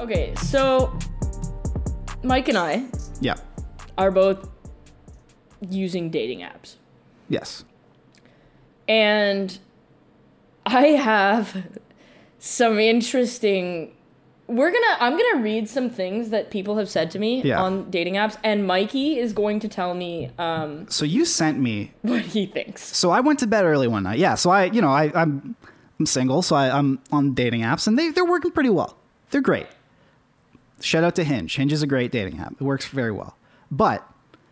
Okay, so Mike and I Yeah. are both using dating apps. Yes. And I have some interesting we're gonna I'm gonna read some things that people have said to me Yeah. on dating apps, and Mikey is going to tell me um, So you sent me. what he thinks. So I went to bed early one night. Yeah. So I, you know, I, I'm, I'm single, so I, I'm on dating apps, and they they're working pretty well. They're great. Shout out to Hinge. Hinge is a great dating app. It works very well. But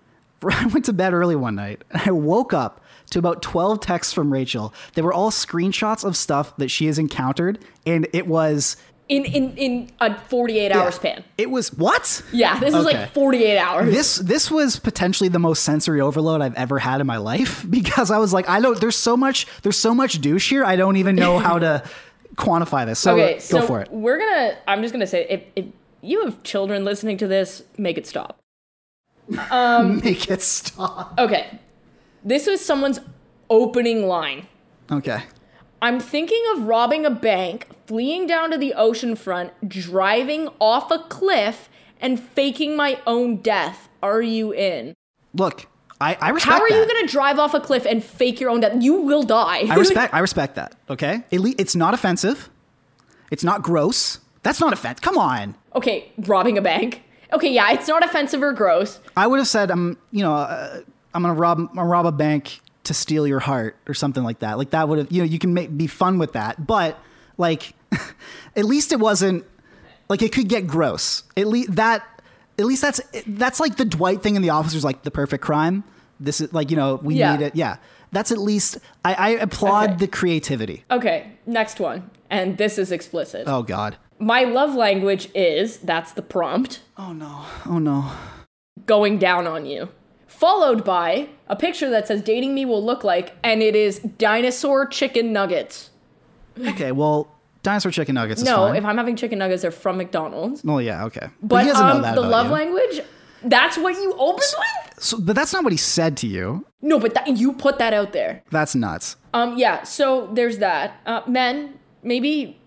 I went to bed early one night, and I woke up to about 12 texts from Rachel. They were all screenshots of stuff that she has encountered, and it was In in in a 48 hour Yeah. span. It was what? Yeah, this is Okay. like 48 hours. This this was potentially the most sensory overload I've ever had in my life because I was like, I don't. There's so much. There's so much douche here. I don't even know how to quantify this. So okay, go so for it. we're gonna. I'm just gonna say, if, if you have children listening to this, make it stop. Um, make it stop. Okay, this was someone's opening line. Okay. I'm thinking of robbing a bank, fleeing down to the ocean front, driving off a cliff, and faking my own death. Are you in? Look, I, I respect. How are you gonna drive off a cliff and fake your own death? You will die. I respect. I respect that. Okay. It's not offensive. It's not gross. That's not offensive. Come on. Okay, robbing a bank. Okay, yeah, it's not offensive or gross. I would have said, I'm. You know, uh, I'm gonna rob. I'm gonna rob a bank to steal your heart or something like that. Like that would have. You know, you can make be fun with that, but like, at least it wasn't. Like it could get gross. At least that. At least that's that's like the Dwight thing in the officers like the perfect crime. This is like you know we Yeah. need it. Yeah, that's at least I, I applaud Okay. the creativity. Okay, next one. And this is explicit. Oh God. My love language is that's the prompt Oh no. Oh no. going down on you. Followed by a picture that says dating me will look like, and it is dinosaur chicken nuggets. Okay. Well, dinosaur chicken nuggets. Is No, fine. if I'm having chicken nuggets, they're from McDonald's. Well, yeah. Okay. But he doesn't um, know that the about love you. language, that's what you opened with? So, but that's not what he said to you. No, but that, you put that out there. That's nuts. Um, yeah, so there's that. Uh, men, maybe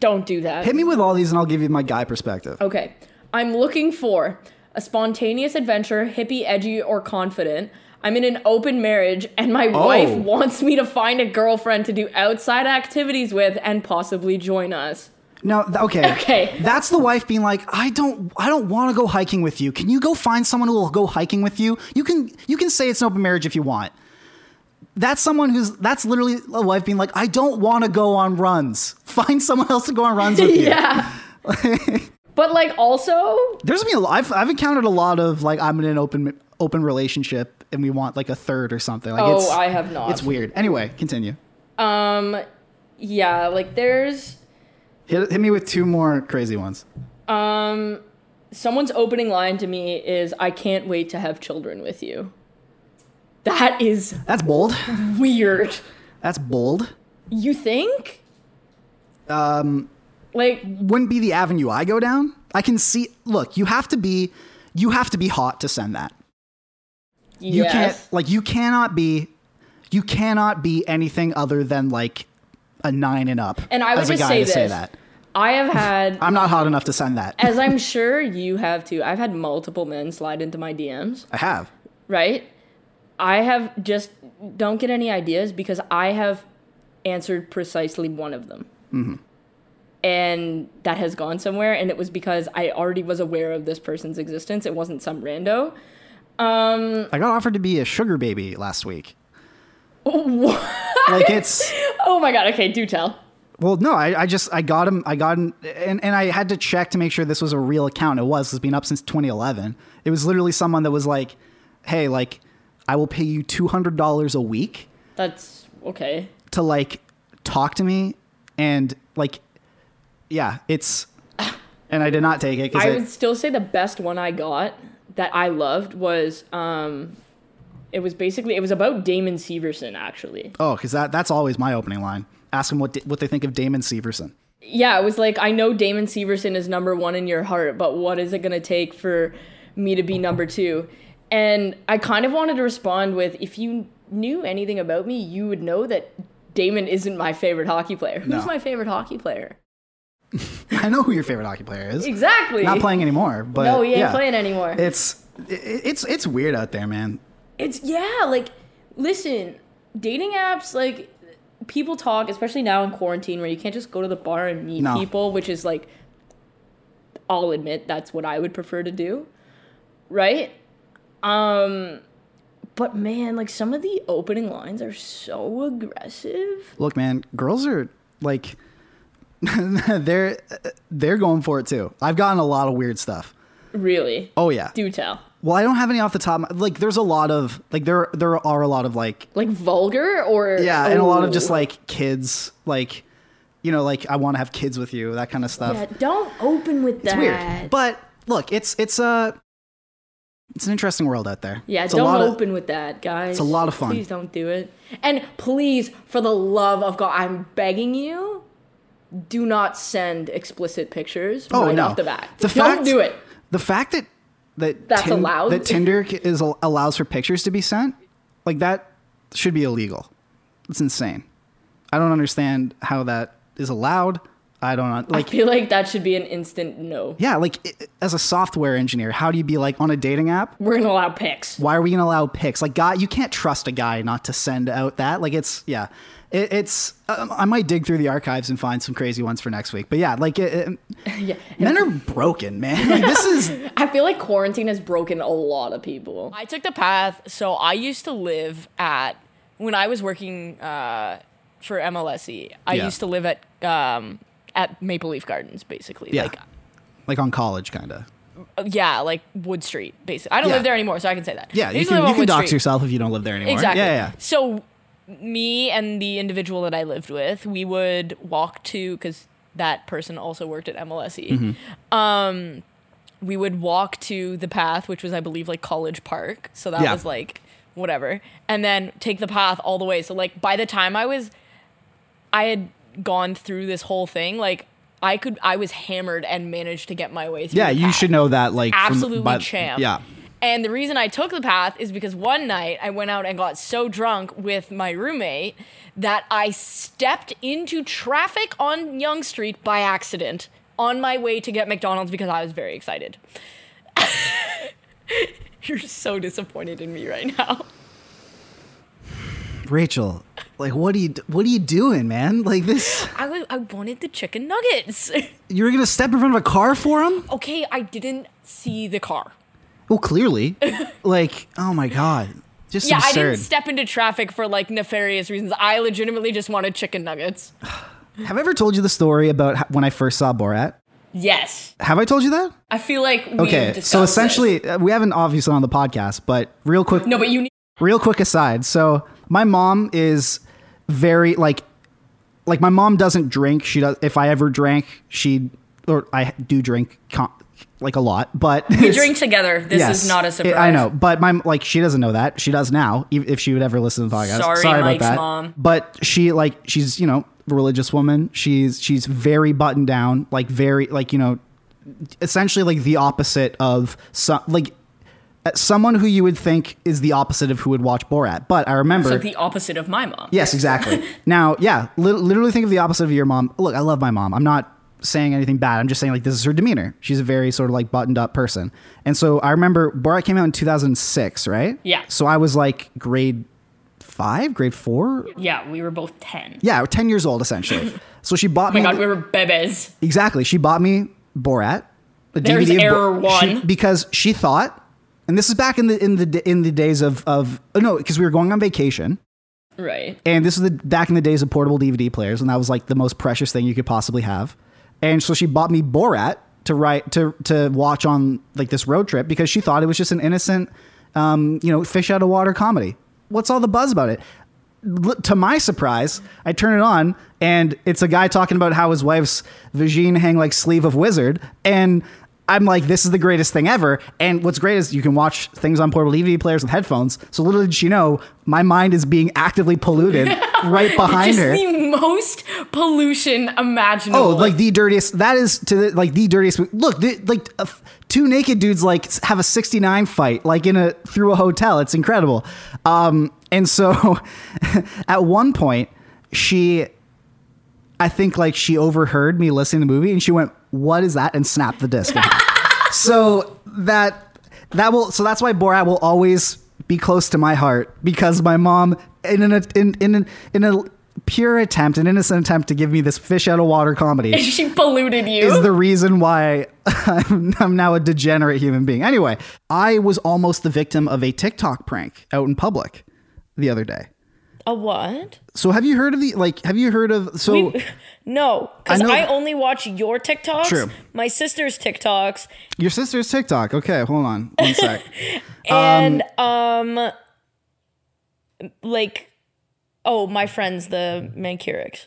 don't do that. Hit me with all these, and I'll give you my guy perspective. Okay. I'm looking for a spontaneous adventure, hippie, edgy, or confident. I'm in an open marriage, and my oh. wife wants me to find a girlfriend to do outside activities with and possibly join us. No, okay. Okay. That's the wife being like, I don't, I don't want to go hiking with you. Can you go find someone who will go hiking with you? You can, you can say it's an open marriage if you want. That's someone who's, that's literally a wife being like, I don't want to go on runs. Find someone else to go on runs with you. Yeah. but like also, There's been a lot, I've, I've encountered a lot of like, I'm in an open, open relationship and we want like a third or something. Like Oh, it's, I have not. It's weird. Anyway, continue. um, yeah, like there's Hit, hit me with two more crazy ones. um, someone's opening line to me is, "I can't wait to have children with you." That is That's bold. weird. That's bold. You think? Um, like Wouldn't be the avenue I go down. I can see. Look, you have to be, you have to be hot to send that. Yes. You can't like you cannot be, you cannot be anything other than like a nine and up. And I would as a just guy say to say that. I have had, I'm not hot enough to send that. as I'm sure you have too. I've had multiple men slide into my DMs. I have. Right? I have just don't get any ideas because I have answered precisely one of them. Mm-hmm. And that has gone somewhere, and it was because I already was aware of this person's existence. It wasn't some rando. Um, I got offered to be a sugar baby last week. what? Like it's. Oh my god! Okay, do tell. Well, no, I, I just I got him. I got him, and and I had to check to make sure this was a real account. It was. It's been up since 2011. It was literally someone that was like, "Hey, like, I will pay you two hundred dollars a week." That's Okay. to like talk to me and like yeah it's and i did not take it I because would still say the best one I got that I loved was um it was basically it was about Damon Severson actually. oh because that that's always my opening line ask them what what they think of damon severson Yeah, it was like I know Damon Severson is number 1 in your heart, but what is it going to take for me to be number 2? And I kind of wanted to respond with if you knew anything about me, you would know that Damon isn't my favorite hockey player. Who's No. my favorite hockey player? i know who your favorite hockey player is Exactly. not playing anymore but No, he ain't yeah. playing anymore. it's it's it's weird out there man It's yeah, like listen, dating apps like people talk, especially now in quarantine where you can't just go to the bar and meet No. people, which is like I'll admit that's what I would prefer to do. Right? Um but man, like some of the opening lines are so aggressive. look man girls are like they're they're going for it too i've gotten a lot of weird stuff Really. oh yeah Do tell. well i don't have any off the top like there's a lot of like there there are a lot of like Like vulgar or Yeah, and a lot of Oh. just like kids, like you know, like I want to have kids with you, that kind of stuff. Yeah, don't open with it's that. weird, but look, it's it's a it's an interesting world out there. Yeah, it's don't lot of- open with that, guys. it's a lot of fun. Please don't do it. And please, for the love of God, I'm begging you, do not send explicit pictures oh right no, off the bat. the don't fact, do it. The fact that that That's allowed? that Tinder is allows for pictures to be sent, like that should be illegal. It's insane. I don't understand how that is allowed. I don't like. I feel like that should be an instant no. yeah, like i as a software engineer, how do you be like on a dating app? We're gonna allow pics. why are we gonna allow pics? Like, guy, you can't trust a guy not to send out that. Like, it's yeah, it, it's. Um, I might dig through the archives and find some crazy ones for next week. But yeah, like, it, it- Yeah. men are broken, man. Like, this is I feel like quarantine has broken a lot of people. I took the path. So I used to live at when I was working uh, for MLSE. I Yeah. used to live at um, at Maple Leaf Gardens, basically. Yeah. Like like on college, kind of. yeah, like Wood Street, basically. I don't Yeah. live there anymore, so I can say that. Yeah, you can you can dox Street. yourself if you don't live there anymore. Exactly. Yeah, yeah. So me and the individual that I lived with, we would walk to because that person also worked at MLSE. Mm-hmm. Um, we would walk to the path, which was I believe like College Park. So that Yeah. was like whatever, and then take the path all the way. So like by the time I was, I had gone through this whole thing. Like I could, I was hammered and managed to get my way through. Yeah, you should know that. Like, from- absolutely by- champ. Yeah, And the reason I took the path is because one night I went out and got so drunk with my roommate that I stepped into traffic on Yonge Street by accident on my way to get McDonald's because I was very excited. You're so disappointed in me right now. Rachel. Like, what are you what are you doing, man? Like this, I I wanted the chicken nuggets. you were gonna step in front of a car for him? okay, I didn't see the car. Well, clearly. like, oh my god, just Yeah, I didn't step into traffic for like nefarious reasons. I legitimately just wanted chicken nuggets. Have I ever told you the story about when I first saw Borat? Yes. Have I told you that? I feel like Okay, so essentially, uh, we haven't obviously on the podcast, but real quick, No, but you need real quick aside. So my mom is very like, like my mom doesn't drink. She does. If I ever drank, she or I do drink con- like a lot, but we drink together. This Yes, is not a it- surprise. I know, but my like she doesn't know that. She does now, if she would ever listen to the podcast. Sorry, about that. mom. But she like she's you know a religious woman. She's she's very buttoned down, like very like you know, essentially like the opposite of some like Uh, someone who you would think is the opposite of who would watch Borat. But I remember. It's like the opposite of my mom. Yes, exactly. now, yeah, li- literally think of the opposite of your mom. Look, I love my mom. I'm not saying anything bad. I'm just saying like this is her demeanor. She's a very sort of like buttoned up person. And so I remember Borat came out in 2006, right? Yeah. So I was like grade five, grade four. Yeah, we were both 10. Yeah, 10 years old essentially. so she bought Oh my me god, we were bebes. exactly. She bought me Borat. A There's Bo- error she- one. because she thought, and this is back in the in the in the days of of oh, no, because we were going on vacation. Right. And this is the back in the days of portable DVD players, and that was like the most precious thing you could possibly have. And so she bought me Borat to write to to watch on like this road trip because she thought it was just an innocent, um, you know, fish out of water comedy. What's all the buzz about it? to my surprise, I turn it on and it's a guy talking about how his wife's vagine hang like sleeve of wizard, and I'm like, this is the greatest thing ever. And what's great is you can watch things on portable DVD players with headphones. So little did she know, my mind is being actively polluted right behind Just her. the most pollution imaginable. Oh, like the dirtiest. That is to the, like the dirtiest. Look, the, like uh, two naked dudes like have a '69 fight like in a through a hotel. It's incredible. Um, and so at one point, she, I think like she overheard me listening to the movie, and she went, "What is that?" and snap the disc. so that that will. So that's why Borat will always be close to my heart because my mom in an in in an, in a pure attempt, an innocent attempt to give me this fish out of water comedy she polluted you. is the reason why I'm, I'm now a degenerate human being. Anyway, I was almost the victim of a TikTok prank out in public the other day. A what? So have you heard of the like? Have you heard of so? No, because I I, only watch your TikToks, True. my sister's TikToks, Your sister's TikTok. Okay, hold on one sec. and um, like, oh, my friends, the Mancurics.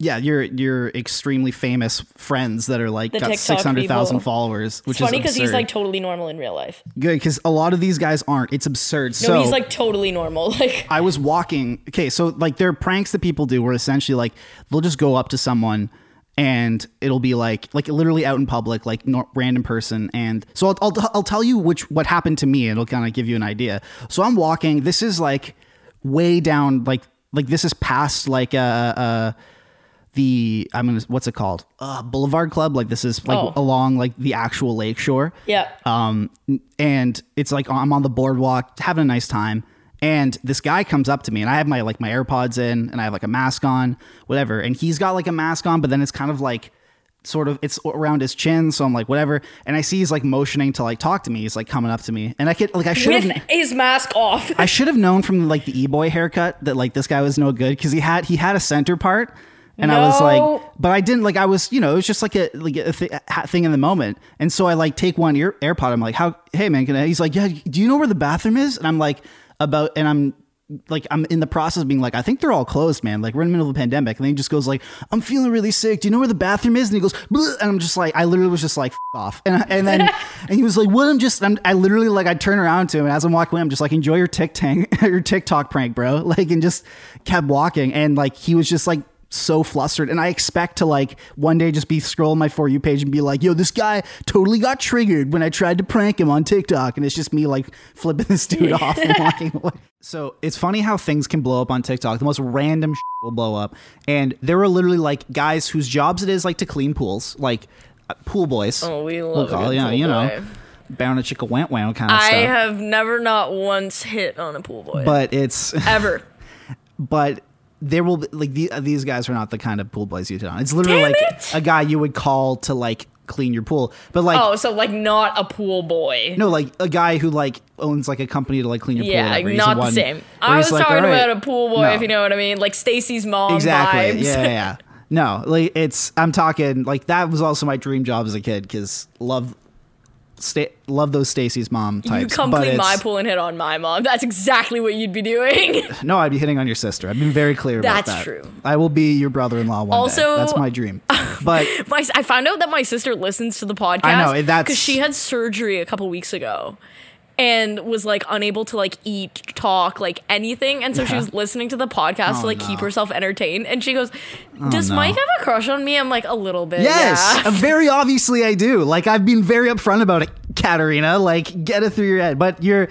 Yeah, your your extremely famous friends that are like The got six hundred thousand followers, which It's funny because he's like totally normal in real life. good because a lot of these guys aren't. It's absurd. No, so he's like totally normal. Like, I was walking. Okay, so like there are pranks that people do where essentially like they'll just go up to someone and it'll be like like literally out in public, like no, random person. And so I'll, I'll I'll tell you which what happened to me, and it'll kind of give you an idea. So I'm walking. This is like way down, like like this is past like uh uh the I'm gonna what's it called uh, Boulevard Club. Like this is like Oh. along like the actual lake shore. yeah. Um, and it's like I'm on the boardwalk having a nice time. And this guy comes up to me and I have my like my AirPods in and I have like a mask on, whatever. And he's got like a mask on, but then it's kind of like sort of it's around his chin. So I'm like, whatever. And I see he's like motioning to like talk to me. He's like coming up to me. And I could like I should have his mask off. I should have known from like the e-boy haircut that like this guy was no good because he had he had a center part, and I was like, but I didn't like I was you know it was just like a like a, th- a thing in the moment, and so I like take one ear AirPod. I'm like, how hey man, can I? He's like, yeah, do you know where the bathroom is? And I'm like, about and I'm. Like I'm in the process of being like I think they're all closed, man. Like we're in the middle of a pandemic, and then he just goes like, "I'm feeling really sick. Do you know where the bathroom is?" And he goes, "Bleh," and I'm just like, I literally was just like, F- off, and and then and he was like, "What?" I'm just, I'm, I literally like, I turn around to him, and as I'm walking away, I'm just like, "Enjoy your TikTok, your TikTok prank, bro." Like, and just kept walking, and like he was just like so flustered, and I expect to like one day just be scrolling my for you page and be like, "Yo, this guy totally got triggered when I tried to prank him on TikTok," and it's just me like flipping this dude off and walking away. So it's funny how things can blow up on TikTok. The most random shit will blow up, and there were literally like guys whose jobs it is like to clean pools, like uh, pool boys. Oh, we we'll love call yeah, you know, boy. bound a chicka went wow kind of I stuff. I have never not once hit on a pool boy. but it's Ever. but there will be, like the, uh, these guys are not the kind of pool boys you hit on. It's literally Damn like it! a guy you would call to like clean your pool, but like Oh, so like not a pool boy. no, like a guy who like owns like a company to like clean your pool. Yeah, whatever. He's not the one same. I was like, talking "All right." about a pool boy, No. if you know what I mean, like Stacy's mom exactly. vibes. Yeah, yeah, yeah. No, like it's I'm talking like that was also my dream job as a kid because love. Sta- love those Stacy's mom types. You come but clean my pool and hit on my mom. That's exactly what you'd be doing. No, I'd be hitting on your sister. I've been very clear about That's that. That's true. I will be your brother-in-law one Also- day. That's my dream. But my, I found out that my sister listens to the podcast. I know, that's- because she had surgery a couple weeks ago, and was like unable to like eat, talk, like anything, and so she was listening to the podcast Oh, to like keep herself entertained. And she goes, oh, "Does no. Mike have a crush on me?" I'm like, "A little bit." yes, yeah." Uh, very obviously I do. Like I've been very upfront about it, Katarina. Like get it through your head. But you're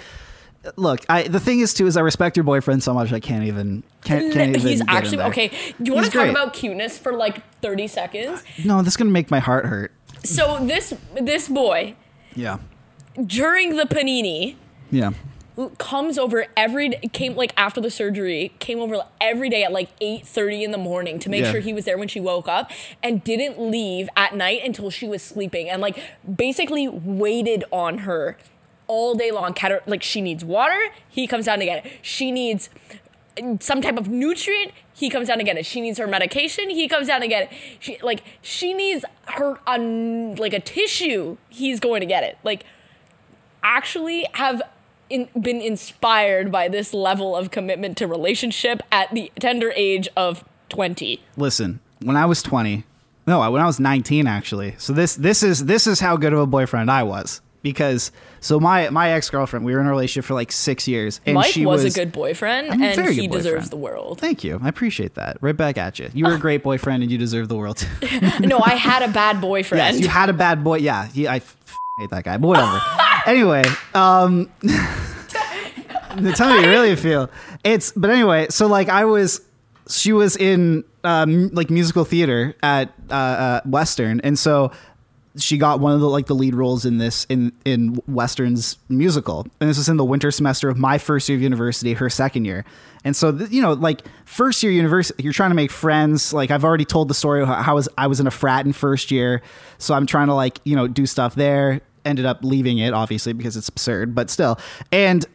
look. I the thing is too is I respect your boyfriend so much I can't even can't, can't even. He's actually okay. Do you want to talk great. about cuteness for like 30 seconds? No, this is gonna make my heart hurt. So this this boy Yeah, during the panini yeah. comes over every came like after the surgery came over every day at like 8:30 in the morning to make Yeah. sure he was there when she woke up and didn't leave at night until she was sleeping and like basically waited on her all day long. Cat- like she needs water he comes down to get it. She needs some type of nutrient he comes down to get it. She needs her medication he comes down to get it. She like she needs her un, like a tissue he's going to get it. Like actually have in, been inspired by this level of commitment to relationship at the tender age of 20. Listen, when I was 20, no, when I was 19 actually. So this this is this is how good of a boyfriend I was because so my my ex girlfriend we were in a relationship for like six years and Mike she was, was a good boyfriend I'm and he good deserves the world. Thank you, I appreciate that. Right back at you. You were a great boyfriend and you deserve the world. no, I had a bad boyfriend. yes, you had a bad boy. Yeah, he, I f- hate that guy. But whatever. Anyway, um, tell me how you really feel. It's but anyway. So like I was, she was in um, like musical theater at uh, uh, Western, and so she got one of the like the lead roles in this in in Western's musical, and this was in the winter semester of my first year of university, her second year. And so, th- you know, like first year university, you're trying to make friends. Like I've already told the story of how I was I was in a frat in first year, so I'm trying to like you know do stuff there. Ended up leaving it obviously because it's absurd, but still. And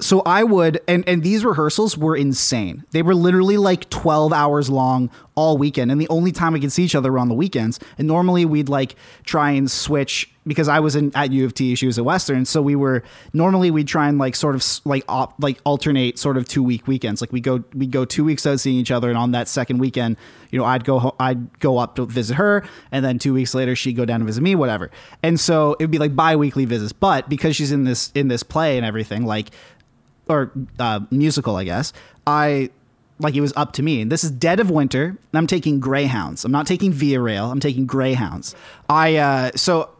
so I would and and these rehearsals were insane. They were literally like 12 hours long all weekend and the only time we could see each other were on the weekends. And normally we'd like try and switch because I was in at U of T, she was at Western, so we were normally we'd try and like sort of like op, like alternate sort of two week weekends. Like we go we go 2 weeks out seeing each other and on that second weekend, you know, I'd go ho- I'd go up to visit her and then 2 weeks later she'd go down to visit me whatever. And so it would be like bi-weekly visits, but because she's in this in this play and everything like or uh, musical, I guess. I like it was up to me. And this is dead of winter. And I'm taking Greyhounds. I'm not taking Via Rail. I'm taking Greyhounds. I uh, so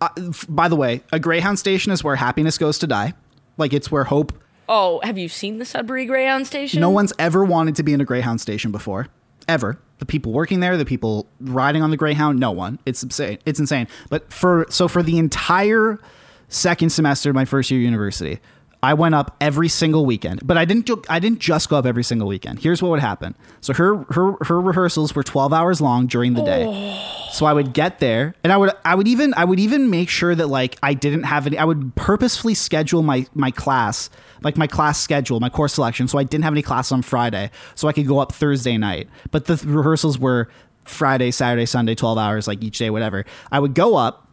uh, f- by the way, a Greyhound station is where happiness goes to die. Like it's where hope. Oh, have you seen the Sudbury Greyhound Station? No one's ever wanted to be in a Greyhound station before, ever. The people working there, the people riding on the Greyhound, no one. It's insane. It's insane. But for so for the entire second semester of my first year of university, I went up every single weekend. But I didn't. ju- I didn't just go up every single weekend. Here's what would happen. So her her her rehearsals were 12 hours long during the day. Oh. So I would get there and I would I would even I would even make sure that like I didn't have any I would purposefully schedule my my class like my class schedule, my course selection so I didn't have any class on Friday so I could go up Thursday night. But the th- rehearsals were Friday, Saturday, Sunday, 12 hours like each day whatever. I would go up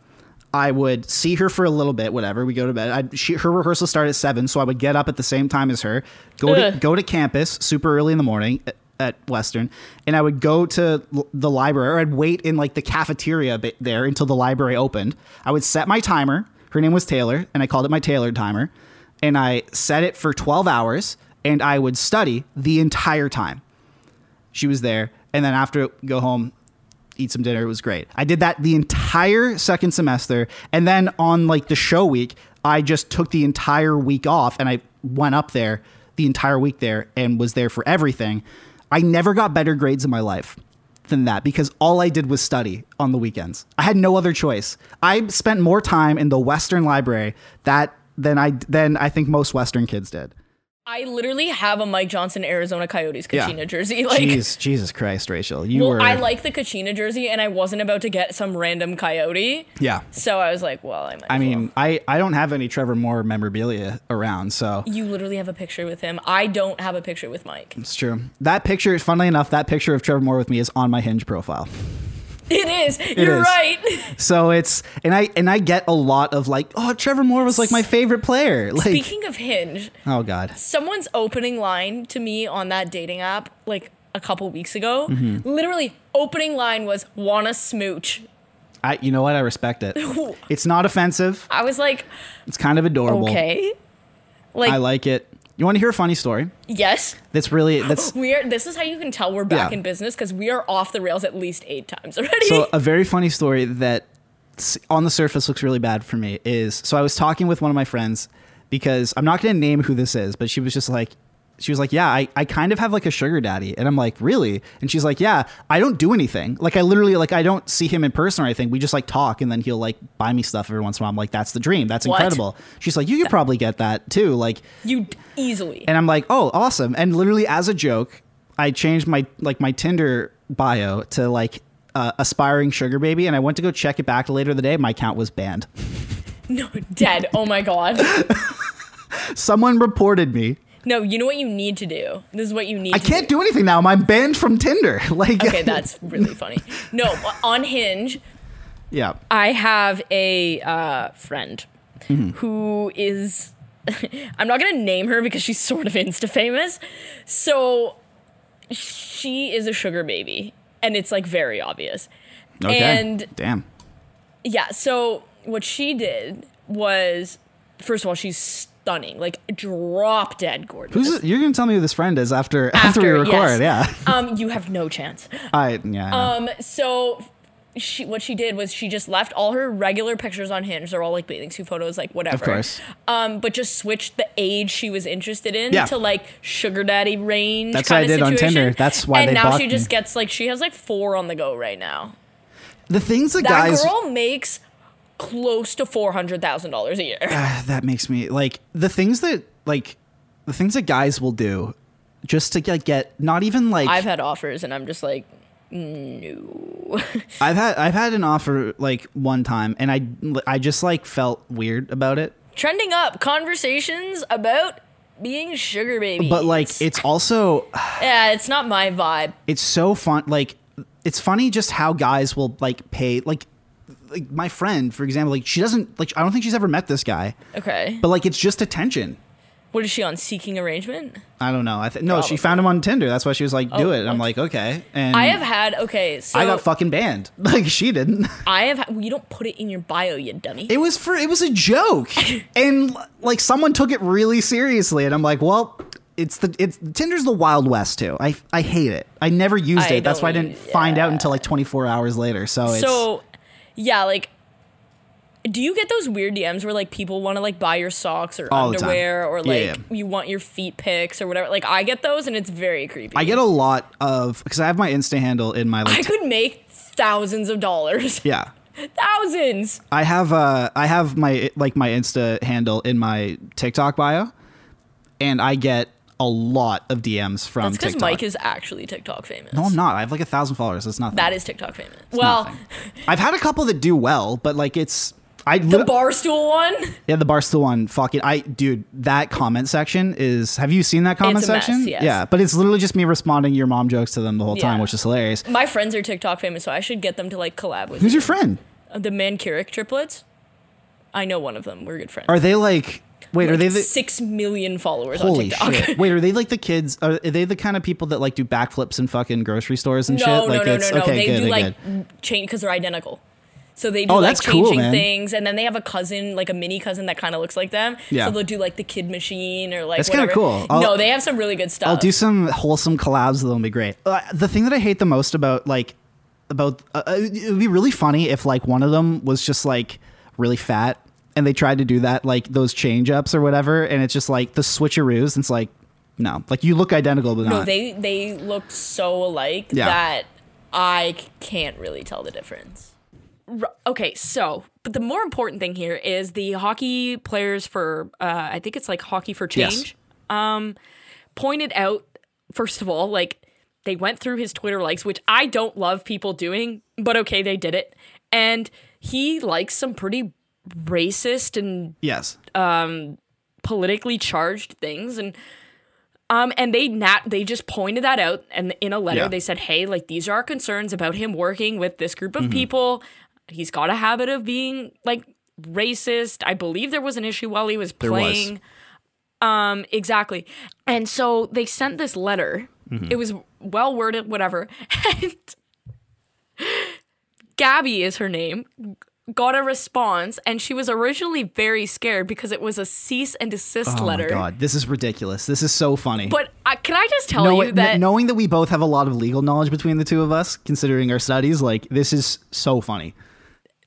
I would see her for a little bit, whatever. We go to bed. I'd, she, her rehearsal started at seven, so I would get up at the same time as her, go to go to campus super early in the morning at, at Western, and I would go to l- the library, or I'd wait in like the cafeteria bit there until the library opened. I would set my timer. Her name was Taylor, and I called it my Taylor timer, and I set it for twelve hours, and I would study the entire time she was there and then after go home eat some dinner. It was great. I did that the entire second semester. And then on like the show week i just took the entire week off and i went up there the entire week there and was there for everything. I never got better grades in my life than that because all i did was study on the weekends. I had no other choice. I spent more time in the western library that than i than i think most western kids did I literally have a Mike Johnson Arizona Coyotes Yeah. Kachina jersey. Like, Jeez, jesus christ rachel you well, were I like the Kachina jersey, and I wasn't about to get some random Coyote. yeah So I was like, well, I might. I mean, well. I, I don't have any Trevor Moore memorabilia around, so you literally have a picture with him. I don't have a picture with Mike. it's true. That picture, funnily enough, that picture of Trevor Moore with me is on my Hinge profile. It is. You're is. right. So it's and I and I get a lot of like, oh, Trevor Moore was like my favorite player. Like, Speaking of Hinge, oh god, someone's opening line to me on that dating app like a couple weeks ago. Mm-hmm. Literally, opening line was "wanna smooch." I you know what? I respect it. It's not offensive. I was like, It's kind of adorable. okay, like, I like it. You want to hear a funny story? yes, That's really that's we are. This is how you can tell we're back Yeah. in business because we are off the rails at least eight times already. So a very funny story that on the surface looks really bad for me is so I was talking with one of my friends because I'm not going to name who this is, but she was just like she was like, "Yeah, I, I kind of have like a sugar daddy." And I'm like, "Really?" And she's like, "Yeah, I don't do anything. Like I literally like I don't see him in person or anything. We just like talk and then he'll like buy me stuff every once in a while." I'm like, "That's the dream. That's What? incredible." She's like, "You could probably get that too." Like you easily. and I'm like, oh, awesome. And literally as a joke, I changed my like my Tinder bio to like uh, aspiring sugar baby, and I went to go check it back later the day. My account was banned. no, dead. Oh my god. Someone reported me. No, you know what you need to do. This is what you need. I can't do anything now. I'm banned from Tinder. Like, Okay, that's really funny. No, on Hinge, yeah. I have a uh, friend Mm-hmm. who is I'm not gonna name her because she's sort of insta famous. So she is a sugar baby, and it's like very obvious. Okay. And Damn. yeah, so what she did was, first of all, she's stunning, like drop dead gorgeous. Who's you're gonna tell me who this friend is after after, we record? yes. Yeah. um, you have no chance. I yeah. I. Um, so she what she did was she just left all her regular pictures on Hinge. They're all like bathing suit photos, like whatever. Of course. Um, but just switched the age she was interested in Yeah. to like sugar daddy range. That's what I did on situation. Tinder. That's why and now she just me. gets like she has like four on the go right now. the things that That guys girl makes close to four hundred thousand dollars a year. Ah, that makes me like the things that like the things that guys will do just to get get not even like I've had offers and I'm just like, no. I've had I've had an offer like one time and I I just like felt weird about it. Trending up conversations about being sugar babies. But like it's also yeah, it's not my vibe. it's so fun like it's funny just how guys will like pay like like my friend for example like she doesn't like I don't think she's ever met this guy Okay. but like it's just attention. What is she on? Seeking arrangement? I don't know. I th- no, she found him on Tinder. That's why she was like, "Do Oh, it." And I'm like, "Okay." And I have had okay, so I got fucking banned. Like she didn't. I have had, well, you don't put it in your bio, you dummy. It was for it was a joke, and like someone took it really seriously, and I'm like, well, it's the it's Tinder's the wild west too. I I hate it. I never used I it. That's why I didn't use- find out until like 24 hours later. So it's so yeah, like do you get those weird DMs where like people want to like buy your socks or All underwear or like yeah. you want your feet pics or whatever? Like I get those and it's very creepy. I get a lot of because I have my Insta handle in my I could make thousands of dollars. yeah. Thousands. I have uh I have my like my Insta handle in my TikTok bio, and I get a lot of DMs from That's because TikTok. Mike is actually TikTok famous. no, I'm not. I have like a thousand followers. That's nothing. That is TikTok famous. well, Nothing. I've had a couple that do well, but like it's I the barstool one. yeah the barstool one. Fucking I dude that comment section is. Have you seen that comment It's a mess, section? yes. Yeah, but it's literally just me responding your mom jokes to them the whole time, which is hilarious. My friends are TikTok famous, so I should get them to like collab with Who's you. your friend? Uh, the Mancuric triplets. I know one of them. We're good friends. Are they like? Wait, are they the? six million followers Holy on TikTok? shit! Wait, are they like the kids? Are they the kind of people that like do backflips in fucking grocery stores and no, shit? no, Like no, it's no, no. okay, They good, do good. like change because they're identical. So they do Oh, like that's cool, changing man. things, and then they have a cousin, like a mini cousin that kind of looks like them. Yeah. So they'll do like the kid machine or like That's kinda cool. I'll- no, they have some really good stuff. I'll do some wholesome collabs that'll be great. Uh, the thing that I hate the most about like about uh, uh, it would be really funny if like one of them was just like really fat and they tried to do that like those change ups or whatever and it's just like the switcheroos and it's like no like you look identical but No, not they they look so alike Yeah. that I can't really tell the difference. R- Okay, so but the more important thing here is the hockey players for uh, I think it's like hockey for Yes. change. Um, pointed out first of all, like they went through his Twitter likes, which I don't love people doing, but okay, they did it, and he likes some pretty racist and yes. politically charged things. And um and they nat they just pointed that out and in a letter Yeah. they said hey like these are our concerns about him working with this group of Mm-hmm. people. He's got a habit of being like racist. I believe there was an issue while he was There was. playing. Um exactly. And so they sent this letter. Mm-hmm. it was well worded whatever. And gabby is her name got a response and she was originally very scared because it was a cease and desist letter. oh letter my god this is ridiculous this is so funny but uh, can I just tell Know- you that knowing that we both have a lot of legal knowledge between the two of us considering our studies like this is so funny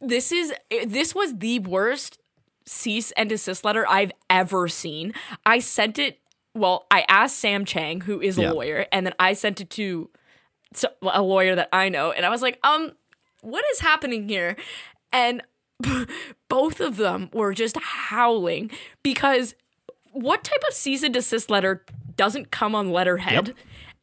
this is this was the worst cease and desist letter I've ever seen. I sent it. Well, I asked Sam Chang, who is a Yeah. lawyer, and then I sent it to so, a lawyer that I know, and I was like, um, what is happening here? And both of them were just howling because what type of cease and desist letter doesn't come on letterhead Yep.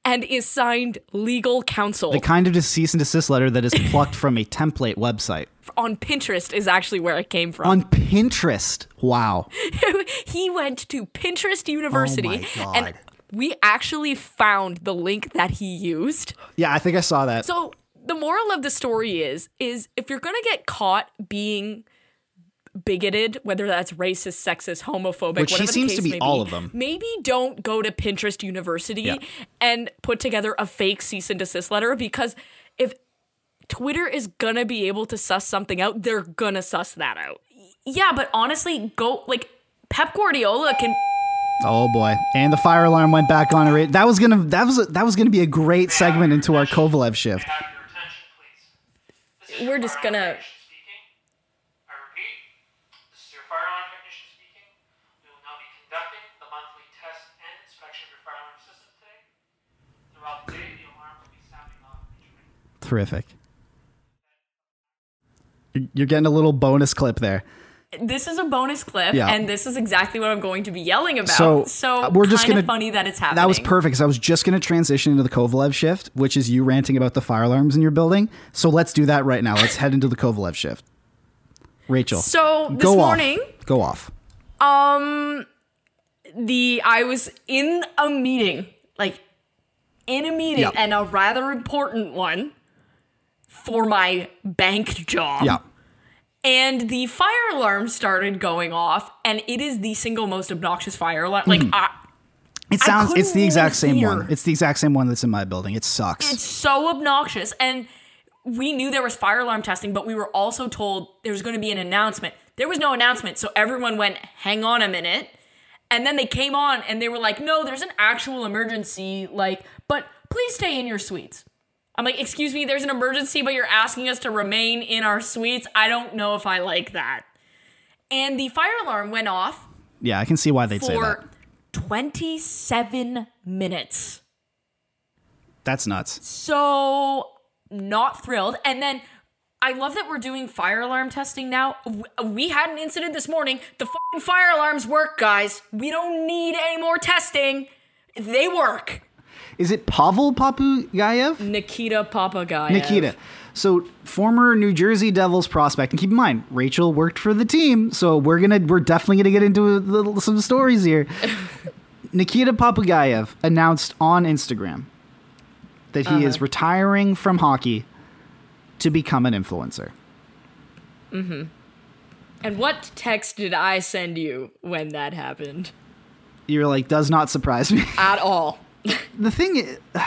and is signed legal counsel? the kind of cease and desist letter that is plucked from a template website on Pinterest is actually where it came from. on pinterest wow he went to Pinterest University Oh my God. and we actually found the link that he used. yeah i think i saw that So the moral of the story is is if you're going to get caught being bigoted, whether that's racist, sexist, homophobic, Which he whatever the seems to case be may all of them. Maybe don't go to Pinterest University Yeah. and put together a fake cease and desist letter because if Twitter is gonna be able to suss something out, they're gonna suss that out. Yeah, but honestly, go like Pep Guardiola can. Oh boy! And the fire alarm went back on. That was gonna that was that was gonna be a great segment into our Kovalev shift. Have your attention, please. This is We're your just gonna- technician speaking. I repeat, this is your fire alarm technician speaking. We will now be conducting the monthly test and inspection of your fire alarm system today. Throughout the day, the alarm will be sounding off. Terrific. You're- You're getting a little bonus clip there. This is a bonus clip, Yeah. and this is exactly what I'm going to be yelling about. So, So, uh, we're just kinda gonna- funny that it's happening. That was perfect because I was just going to transition into the Kovalev shift, which is you ranting about the fire alarms in your building. So let's do that right now. Let's head into the Kovalev shift. Rachel, So this go morning, off. Go off. um, the I was in a meeting, like in a meeting, Yeah. and a rather important one for my bank job. Yeah. And the fire alarm started going off, and it is the single most obnoxious fire alarm. Like, hmm. I, It sounds. It's the exact same hear. one. It's the exact same one that's in my building. It sucks. it's so obnoxious. And we knew there was fire alarm testing, but we were also told there was going to be an announcement. There was no announcement, so everyone went, "Hang on a minute." And then they came on and they were like, "No, there's an actual emergency. Like, but please stay in your suites." I'm like, "Excuse me, there's an emergency, but you're asking us to remain in our suites. I don't know if I like that." And the fire alarm went off yeah, I can see why they'd say that. for 27 minutes. That's nuts. so not thrilled. And then I love that we're doing fire alarm testing now. We had an incident this morning. The fucking fire alarms work, guys. We don't need any more testing. They work. Is it Pavel Popugaev? Nikita Popugaev. Nikita. So former New Jersey Devils prospect, and keep in mind, Rachel worked for the team, so we're gonna we're definitely gonna get into a little, some stories here. Nikita Popugaev announced on Instagram that he is retiring from hockey to become an influencer. Mm-hmm. And what text did I send you when that happened? You're like, does not surprise me. At all. The thing is,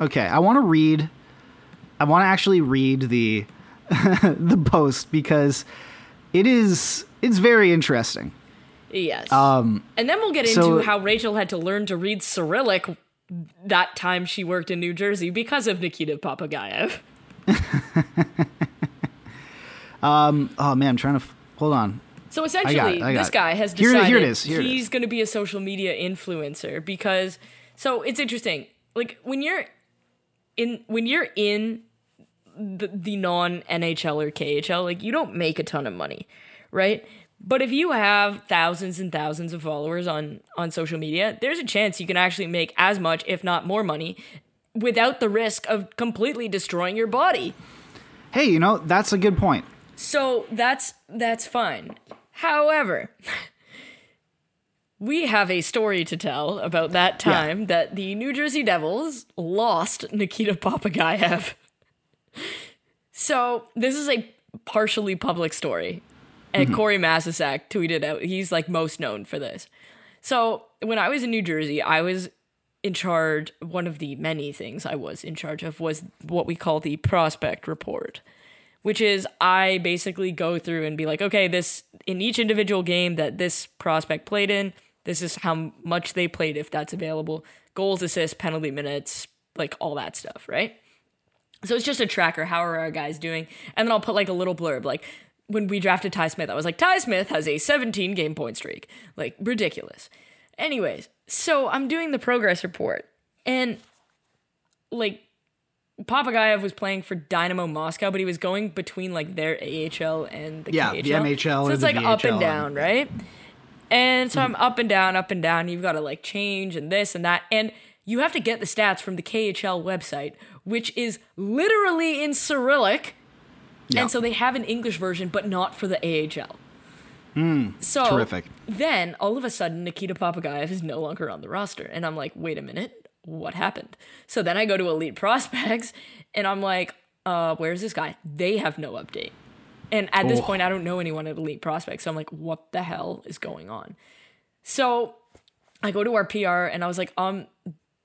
okay, I want to read. I want to actually read the the post because it is it's very interesting. Yes. Um, and then we'll get into how Rachel had to learn to read Cyrillic that time she worked in New Jersey because of Nikita Popugaev. um, Oh man, I'm trying to f- hold on. So essentially, I got this it. guy has decided here it is, here he's going to be a social media influencer because so it's interesting. Like when you're in when you're in the, the non NHL or KHL, like you don't make a ton of money, right? But if you have thousands and thousands of followers on on social media, there's a chance you can actually make as much, if not more money, without the risk of completely destroying your body. Hey, you know that's a good point. So that's that's fine. However, we have a story to tell about that time that the New Jersey Devils lost Nikita Popugaev. So this is a partially public story. And mm-hmm. Corey Masisak tweeted out, he's like most known for this. So when I was in New Jersey, I was in charge, one of the many things I was in charge of was what we call the prospect report which is I basically go through and be like, okay, this in each individual game that this prospect played in, this is how much they played if that's available, goals, assists, penalty minutes, like all that stuff, right? So it's just a tracker. How are our guys doing? And then I'll put like a little blurb, like when we drafted Ty Smith, I was like, Ty Smith has a 17 game point streak, like ridiculous. Anyways, so I'm doing the progress report, and like Popugaev was playing for Dynamo Moscow, but he was going between like their MHL and the Yeah, KHL. the MHL So it's like up and down, right? And so I'm up and down, up and down. You've got to like change and this and that, and you have to get the stats from the KHL website, which is literally in Cyrillic. Yeah. And so they have an English version, but not for the MHL. so terrific. then all of a sudden, Nikita Popugaev is no longer on the roster. And I'm like, wait a minute, what happened? So then I go to Elite Prospects and I'm like, uh, where's this guy? They have no update. And at this point, I don't know anyone at Elite Prospects. So I'm like, what the hell is going on? So I go to our PR and I was like, um,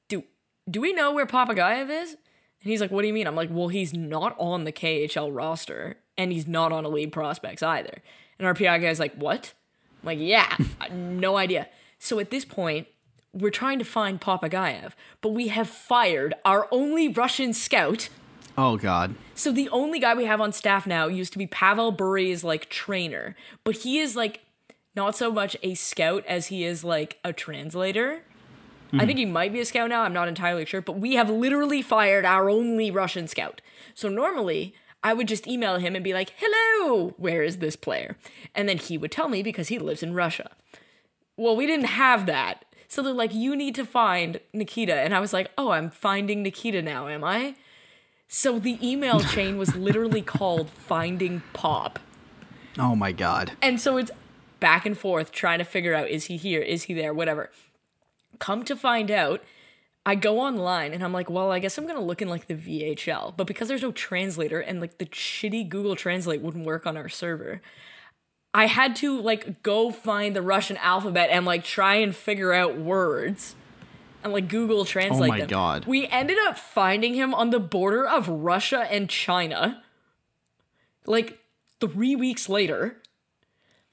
do do we know where Popugaev is? And he's like, what do you mean? I'm like, well, he's not on the KHL roster and he's not on Elite Prospects either. And our PR guy's like, what? I'm like, yeah, no idea. So at this point, we're trying to find Popugaev, but we have fired our only Russian scout. Oh God. So the only guy we have on staff now used to be Pavel Bure's like trainer, but he is like not so much a scout as he is like a translator. I think he might be a scout now. I'm not entirely sure, but we have literally fired our only Russian scout. So normally I would just email him and be like, "Hello, where is this player?" And then he would tell me because he lives in Russia. Well, we didn't have that. So they're like, "You need to find Nikita." And I was like, "Oh, I'm finding Nikita now, am I?" So the email chain was literally called Finding Pop. Oh my God. And so it's back and forth trying to figure out is he here? Is he there? Whatever. Come to find out, I go online and I'm like, well, I guess I'm going to look in like the VHL. But because there's no translator and like the shitty Google Translate wouldn't work on our server, I had to like go find the Russian alphabet and like try and figure out words and like Google Translate Oh my them. God. We ended up finding him on the border of Russia and China. Like 3 weeks later,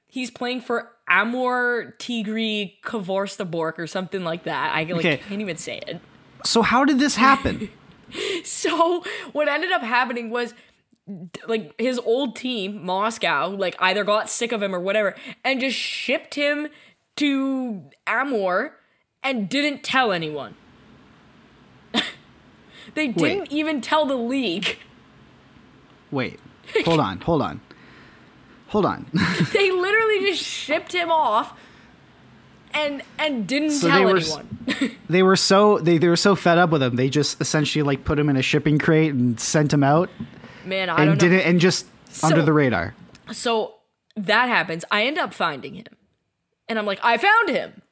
he's playing for Amur Tigri Kvorstabork or something like that. I like Okay. can't even say it. So how did this happen? So what ended up happening was like his old team, Moscow, like either got sick of him or whatever, and just shipped him to Amur and didn't tell anyone. they didn't even tell the league. Wait. Hold on. Hold on. Hold on. They literally just shipped him off and and didn't So tell they were anyone. they were so they, they were so fed up with him. They just essentially like put him in a shipping crate and sent him out Man, I and don't know. didn't and just under the radar. So that happens. I end up finding him. And I'm like, I found him.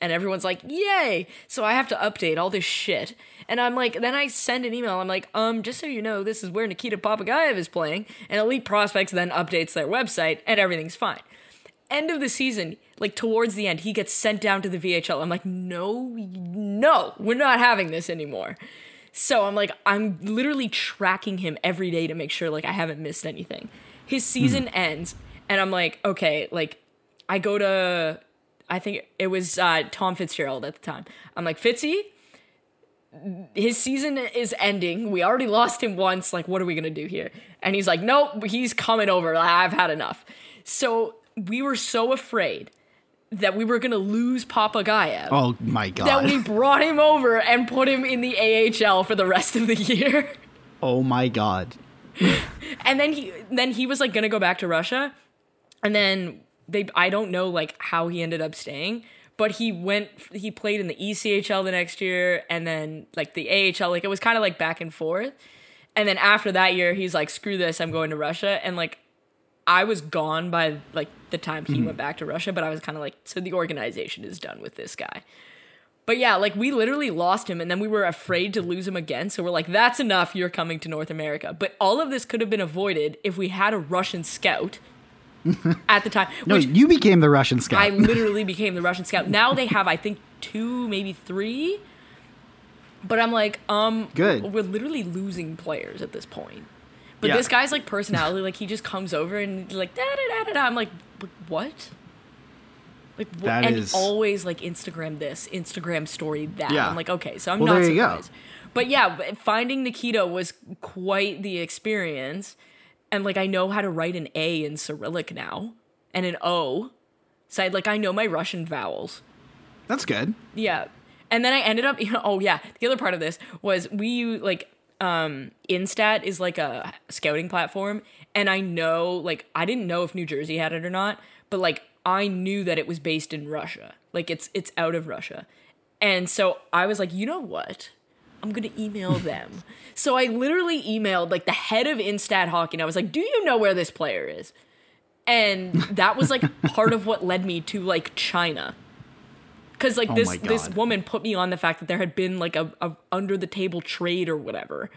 And everyone's like, yay. So I have to update all this shit. And I'm like, then I send an email. I'm like, um, just so you know, this is where Nikita Popugaev is playing. And Elite Prospects then updates their website and everything's fine. End of the season, like towards the end, he gets sent down to the VHL. I'm like, no, no, we're not having this anymore. So I'm like, I'm literally tracking him every day to make sure like I haven't missed anything. His season ends, and I'm like, okay, like I go to, I think it was uh, Tom Fitzgerald at the time. I'm like, Fitzy, his season is ending. We already lost him once. Like, what are we gonna do here? And he's like, nope, he's coming over. I've had enough. So we were so afraid that we were gonna lose Papa Popugaev Oh my god. that we brought him over and put him in the AHL for the rest of the year. oh my god. And then he then he was like gonna go back to Russia. And then they I don't know like how he ended up staying, but he went he played in the ECHL the next year and then like the AHL like it was kind of like back and forth. And then after that year he's like screw this, I'm going to Russia and like I was gone by like the time he hmm. went back to Russia, but I was kind of like so the organization is done with this guy. But yeah, like we literally lost him and then we were afraid to lose him again. So we're like, that's enough. You're coming to North America. But all of this could have been avoided if we had a Russian scout at the time. No, you became the Russian scout. I literally became the Russian scout. Now they have, I think, two, maybe three. But I'm like, um, Good. We're literally losing players at this point. But Yeah. this guy's like personality, like he just comes over and like da da da da da. I'm like, what? Like what? That and is- always like Instagram this, Instagram story that. Yeah. I'm like, okay, so I'm Well, not there you go. surprised. But yeah, finding Nikita was quite the experience, and like I know how to write an A in Cyrillic now and an O. So I, like I know my Russian vowels. That's good. Yeah. And then I ended up, you know, oh yeah, the other part of this was we like um Instat is like a scouting platform and I know like I didn't know if New Jersey had it or not, but like I knew that it was based in Russia. Like it's it's out of Russia. And so I was like, "You know what? I'm going to email them." so I literally emailed like the head of Instat Hockey and I was like, "Do you know where this player is?" And that was like part of what led me to like China because like Oh this this woman put me on the fact that there had been like a, a under the table trade or whatever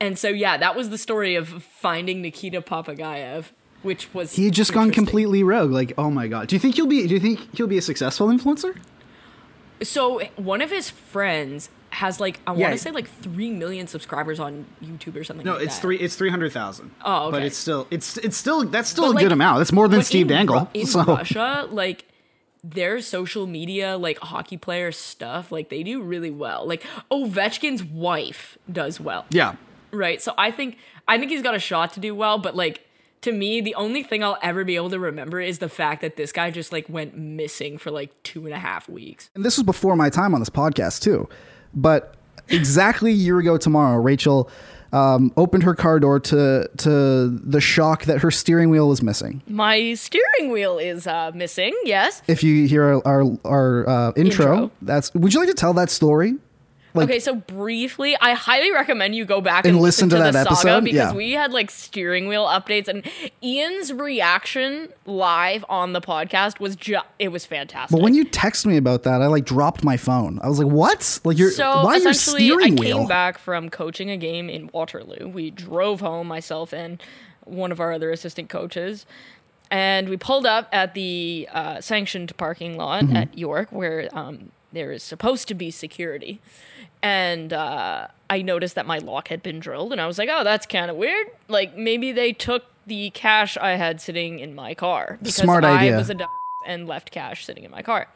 and so yeah that was the story of finding nikita popugaev which was He had just gone completely rogue. Like, oh my god. Do you think he'll be? Do you think he'll be a successful influencer? So one of his friends has like I Yeah. want to say like three million subscribers on YouTube or something. No, like it's that. three. It's three hundred thousand. Oh, But it's still. It's it's still. That's still But, a like- good amount. That's more than Steve Dangle. In so Russia, like their social media, like hockey player stuff, like they do really well. Like Ovechkin's wife does well. yeah. Right. So I think I think he's got a shot to do well, but like to me, the only thing I'll ever be able to remember is the fact that this guy just like went missing for like two and a half weeks. And this was before my time on this podcast too. But exactly a year ago tomorrow, Rachel um, opened her car door to to the shock that her steering wheel was missing. My steering wheel is uh, missing. Yes. If you hear our our, our uh, intro, Intro. that's. Would you like to tell that story? Like, okay, so briefly, I highly recommend you go back And and, listen listen, to to, that the saga episode? because Yeah. we had like steering wheel updates and Ian's reaction live on the podcast was just it was fantastic. But when you text me about that, I like dropped my phone. I was like, "What? Like you're so why your steering I wheel?" came back from coaching a game in Waterloo. We drove home, myself and one of our other assistant coaches, and we pulled up at the uh, sanctioned parking lot Mm-hmm. at York, where um, there is supposed to be security. And uh, I noticed that my lock had been drilled, and I was like, "Oh, that's kind of weird. Like maybe they took the cash I had sitting in my car because Smart I idea. was a dumb and left cash sitting in my car."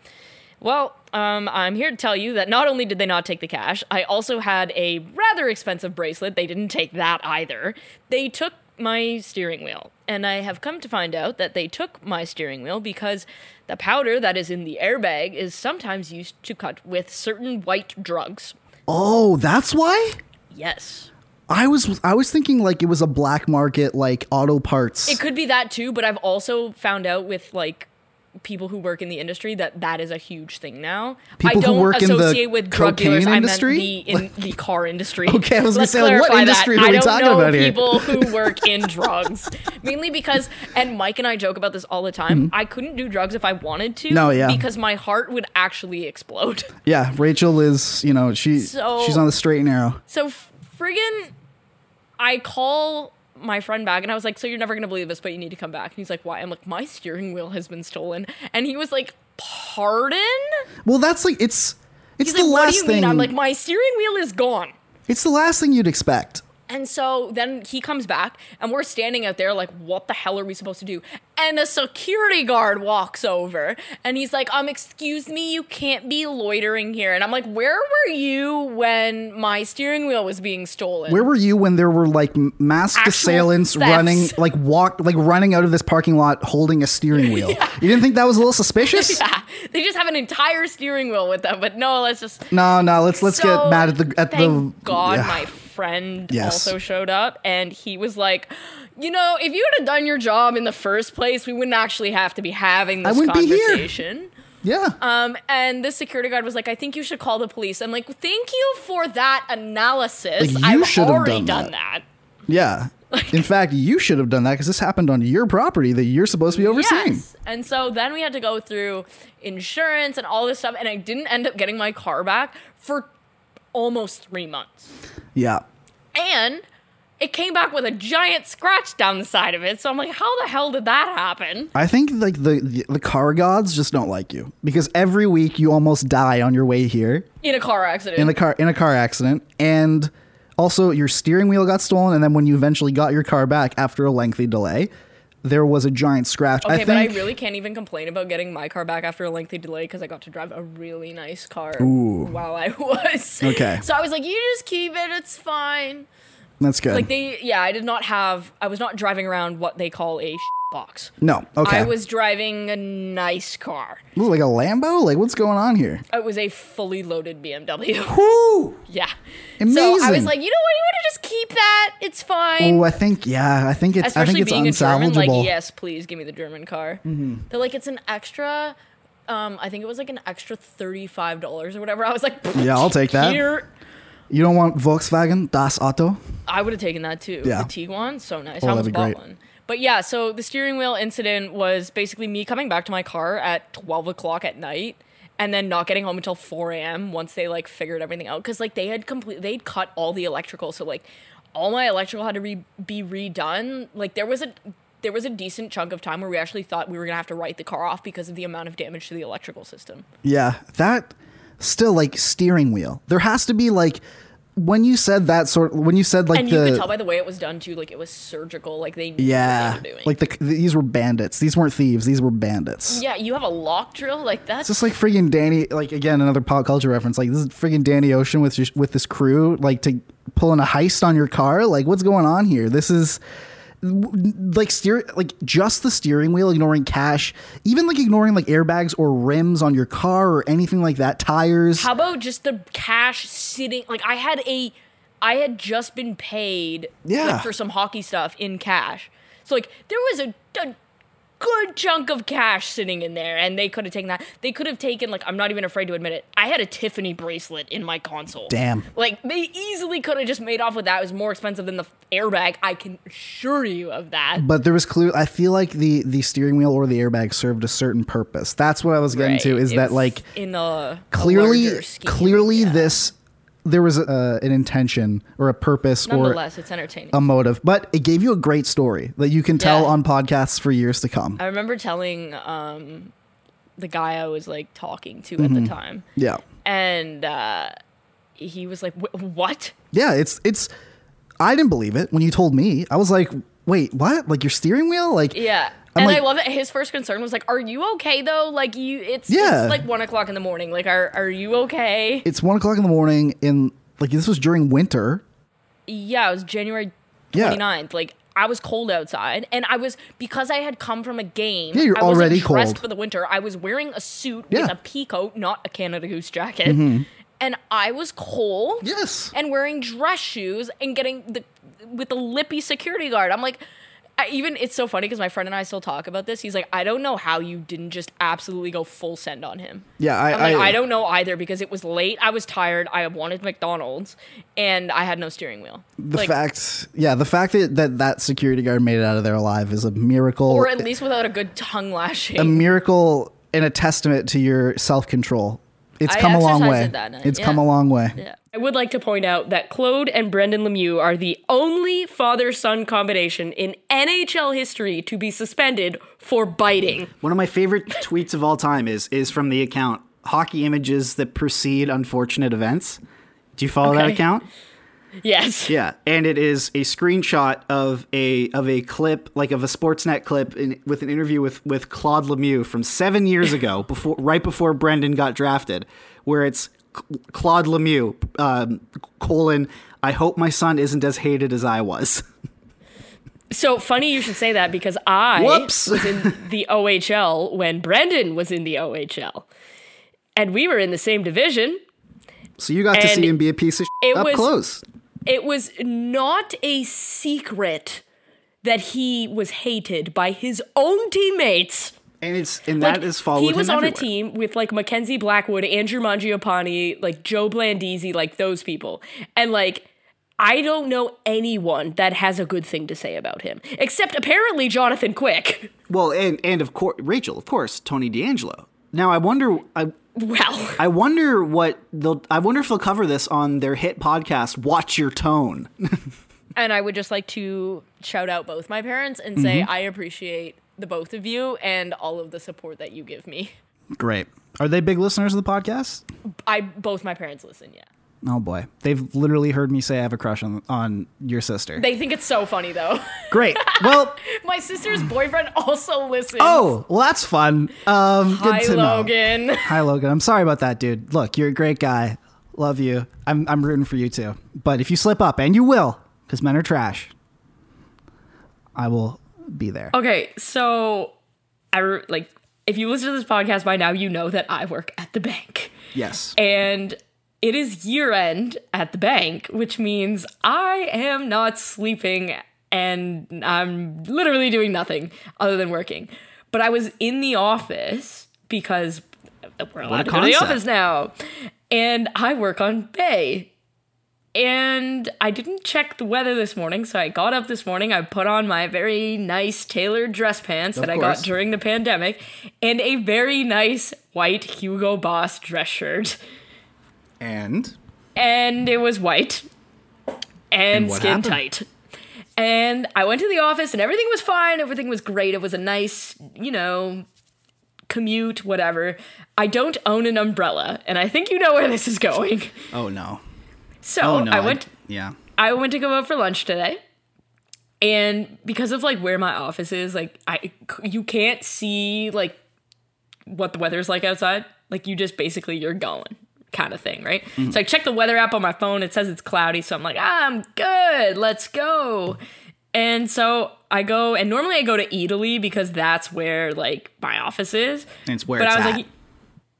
Well, um, I'm here to tell you that not only did they not take the cash, I also had a rather expensive bracelet. They didn't take that either. They took my steering wheel. And I have come to find out that they took my steering wheel because the powder that is in the airbag is sometimes used to cut with certain white drugs. oh, that's why. Yes. I was I was thinking like it was a black market like auto parts. It could be that too, but I've also found out with like people who work in the industry that that is a huge thing now. People I who don't work in the with drug dealers. cocaine I industry? meant the in the car industry. Okay, I was gonna Let's say, like, what industry that. are we I don't talking know about here? people who work in drugs, mainly because, and Mike and I joke about this all the time. I couldn't do drugs if I wanted to. Mm-hmm. No, yeah. because my heart would actually explode. yeah, Rachel is you know she So- she's on the straight and narrow. So friggin', I call my friend back and I was like, "So you're never gonna believe this, but you need to come back." And he's like, "Why?" I'm like, "My steering wheel has been stolen," and he was like, "Pardon?" Well, that's like it's it's He's the like, last "What do you thing. mean?" I'm like, "My steering wheel is gone." it's the last thing you'd expect. And so then he comes back, and we're standing out there like, what the hell are we supposed to do? And a security guard walks over, and he's like, um, excuse me, you can't be loitering here. And I'm like, where were you when my steering wheel was being stolen? Where were you when there were like masked Actual assailants thefts. running like walk like running out of this parking lot holding a steering wheel? You didn't think that was a little suspicious? Yeah, they just have an entire steering wheel with them, but no, let's just. No, no. Let's let's So, get mad at the at the. God, yeah. my friend Yes. also showed up, and he was like, "You know, if you had done your job in the first place, we wouldn't actually have to be having this wouldn't be here." conversation." yeah. Um, and the security guard was like, "I think you should call the police." I'm like, "Thank you for that analysis. Like, you I've should have already done done, that." that." Yeah. In fact, you should have done that because this happened on your property that you're supposed to be overseeing. Yes. And so then we had to go through insurance and all this stuff, and I didn't end up getting my car back for almost three months. Yeah. And it came back with a giant scratch down the side of it. So I'm like, how the hell did that happen? I think like the, the the car gods just don't like you because every week you almost die on your way here In a car accident. in the car in a car accident and also your steering wheel got stolen and then when you eventually got your car back after a lengthy delay there was a giant scratch. okay, I but I really can't even complain about getting my car back after a lengthy delay because I got to drive a really nice car while I was. Okay. So I was like, you just keep it, it's fine. that's good. Like they, yeah, I did not have, I was not driving around what they call a box. no, okay. I was driving a nice car. Ooh, like a Lambo? Like what's going on here? It was a fully loaded BMW. Woo! yeah. Amazing. So I was like, you know what? You want to just keep that? It's fine. Oh, I think yeah, I think it's I Especially think it's being a German, like, yes, please give me the German car. Mm-hmm. They're like, it's an extra. Um, I think it was like an extra thirty-five dollars or whatever. I was like, Yeah, I'll take that. Here, You don't want Volkswagen Das Auto? I would have taken that too. Yeah. The Tiguan, so nice. Oh, I almost be bought great. one. But yeah, so the steering wheel incident was basically me coming back to my car at twelve o'clock at night. And then not getting home until 4 a.m. once they like figured everything out because like they had complete they'd cut all the electrical so like all my electrical had to re- be redone like there was a there was a decent chunk of time where we actually thought we were gonna have to write the car off because of the amount of damage to the electrical system. Yeah, that still like steering wheel. There has to be like when you said that sort when you said like and the you could tell by the way it was done too, like it was surgical, like they knew yeah, what they were doing. like the these were bandits. These weren't thieves. These were bandits. yeah, you have a lock drill like that. It's just like friggin' Danny, like again another pop culture reference. Like this is friggin' Danny Ocean with with this crew, like to pulling a heist on your car. Like what's going on here? This is like steer like just the steering wheel ignoring cash even like ignoring like airbags or rims on your car or anything like that tires How about just the cash sitting? Like I had a, I had just been paid like, Yeah. for some hockey stuff in cash. So like there was a, a good chunk of cash sitting in there, and they could have taken that. They could have taken like I'm not even afraid to admit it. I had a Tiffany bracelet in my console. Damn. Like they easily could have just made off with that. It was more expensive than the airbag. I can assure you of that. but there was clear i feel like the the steering wheel or the airbag served a certain purpose that's what i was getting to is It that like in a a clearly scheme, clearly yeah. this there was a, an intention or a purpose or it's entertaining. a motive but it gave you a great story that you can tell Yeah. on podcasts for years to come I remember telling um, the guy I was like talking to at the time, yeah and uh, he was like, "What?" yeah it's it's i didn't believe it when you told me i was like wait what like your steering wheel like Yeah. I'm and like- I love it. His first concern was like, "Are you okay though? Like you, it's, Yeah. it's like one o'clock in the morning. Like, are are you okay?" it's one o'clock in the morning in like this was during winter yeah, it was January Yeah. 29th. Like I was cold outside, and I was because I had come from a game. Yeah, you're I wasn't already dressed cold. for the winter. I was wearing a suit Yeah. Mm-hmm. with a pea coat, not a Canada Goose jacket, and I was cold. yes and wearing dress shoes and getting the with the lippy security guard. I'm like, I, even it's so funny because my friend and I still talk about this. He's like, I don't know how you didn't just absolutely go full send on him. yeah i I'm like, I, I don't know either because it was late. I was tired. I wanted McDonald's, and I had no steering wheel. the like, fact yeah the fact that, that that security guard made it out of there alive is a miracle or at least without a good tongue lashing. a miracle and a testament to your self-control it's I come a long way it that night, it's come a long way yeah. I would like to point out that Claude and Brendan Lemieux are the only father son combination in NHL history to be suspended for biting. One of my favorite tweets of all time is is from the account hockey images that precede unfortunate events. Do you follow that account? Yes. Yeah, and it is a screenshot of a of a clip, like of a Sportsnet clip, in, with an interview with with Claude Lemieux from seven years ago, before right before Brendan got drafted, where it's Claude Lemieux um, colon. I hope my son isn't as hated as I was. So funny you should say that because I Whoops. was in the OHL when Brendan was in the OHL. And we were in the same division. So you got to see him be a piece of it shit up was- close. It was not a secret that he was hated by his own teammates. And it's and that is followed he was him on a team with like Mackenzie Blackwood, Andrew Mangiapane, like Joe Blandisi, like those people. And like I don't know anyone that has a good thing to say about him, except apparently Jonathan Quick. Well, and and of course Rachel, of course, Tony DeAngelo. Now I wonder I Well, I wonder what they'll I wonder if they'll cover this on their hit podcast Watch Your Tone. And I would just like to shout out both my parents and say Mm-hmm. I appreciate the both of you and all of the support that you give me. great are they big listeners of the podcast I both my parents listen, yeah. oh boy they've literally heard me say i have a crush on on your sister They think it's so funny though. great well my sister's boyfriend also listens. oh well that's fun um good Hi to know Logan. Hi, Logan. I'm sorry about that, dude. Look, you're a great guy. Love you. I'm, I'm rooting for you too. But if you slip up, and you will, because men are trash, I will be there. okay, so I re- like if you listen to this podcast by now, you know that I work at the bank. yes. And it is year end at the bank, which means I am not sleeping and I'm literally doing nothing other than working. But I was in the office because we're allowed to go to the office now. And I work on Bay. And I didn't check the weather this morning, so I got up this morning. I put on my very nice tailored dress pants that I got during the pandemic and a very nice white Hugo Boss dress shirt And and it was white and, And skin happened? tight. And I went to the office and everything was fine. Everything was great. It was a nice, you know, commute, whatever. I don't own an umbrella, and I think you know where this is going. Oh no. So Oh no. I went yeah. I went to go out for lunch today. And because of like where my office is, like I you can't see like what the weather's like outside. Like you just basically you're going kind of thing, right? So I check the weather app on my phone. It says it's cloudy, so I'm like, ah, I'm good. Let's go. And so I go, and normally I go to Eataly because that's where like my office is. And it's where but I was at. like,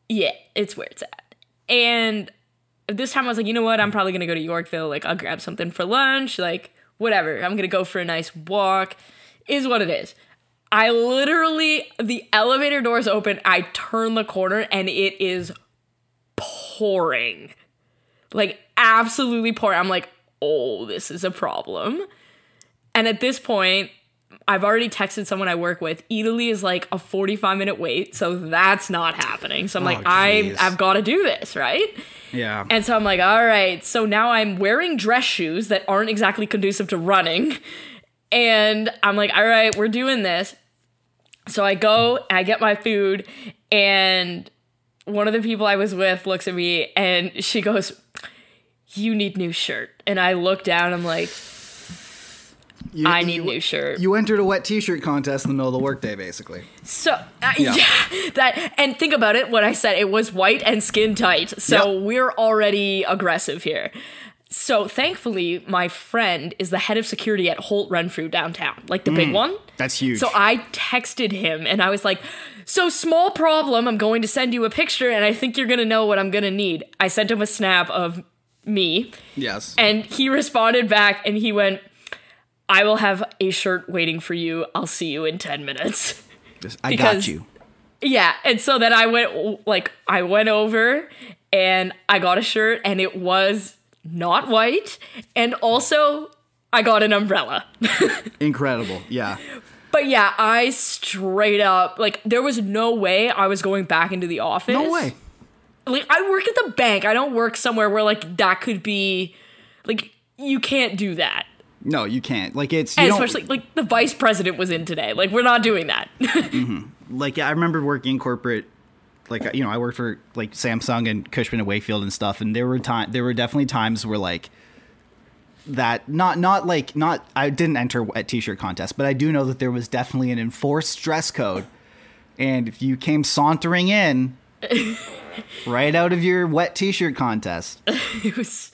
yeah, it's where it's at. And this time I was like, you know what? I'm probably gonna go to Yorkville. Like, I'll grab something for lunch. Like, whatever. I'm gonna go for a nice walk. Is what it is. I literally, the elevator doors open. I turn the corner and it is pouring, like absolutely pouring. I'm like, oh, this is a problem. And at this point, I've already texted someone I work with. Eataly is like a 45 minute wait, so that's not happening. So I'm oh, like, I. I've got to do this, right? Yeah. And so I'm like, all right. So now I'm wearing dress shoes that aren't exactly conducive to running. And I'm like, all right, we're doing this. So I go, I get my food, and one of the people I was with looks at me and she goes, You need new shirt. And I look down, I'm like, You- I need you- new shirt. You entered a wet T-shirt contest in the middle of the workday, basically. So uh, Yeah. yeah. that and think about it. What I said, it was white and skin tight. So Yep. we're already aggressive here. So thankfully, my friend is the head of security at Holt Renfrew downtown, like the big one. That's huge. So I texted him and I was like, "So small problem. I'm going to send you a picture, and I think you're gonna know what I'm gonna need." I sent him a snap of me, yes. and he responded back, and he went, "I will have a shirt waiting for you. I'll see you in ten minutes." I got you. Yeah, and so then I went like I went over and I got a shirt and it was not white and also I got an umbrella. Incredible. Yeah. but yeah, I straight up like there was no way I was going back into the office. No way. Like I work at the bank. I don't work somewhere where like that could be like you can't do that. No, you can't. Like it's you And especially like the vice president was in today. Like we're not doing that. Mm-hmm. like I remember working in corporate like you know, I worked for like Samsung and Cushman and Wakefield and stuff and there were time there were definitely times where like that not not like not I didn't enter at t-shirt contest, but I do know that there was definitely an enforced dress code. And if you came sauntering in right out of your wet t-shirt contest. it was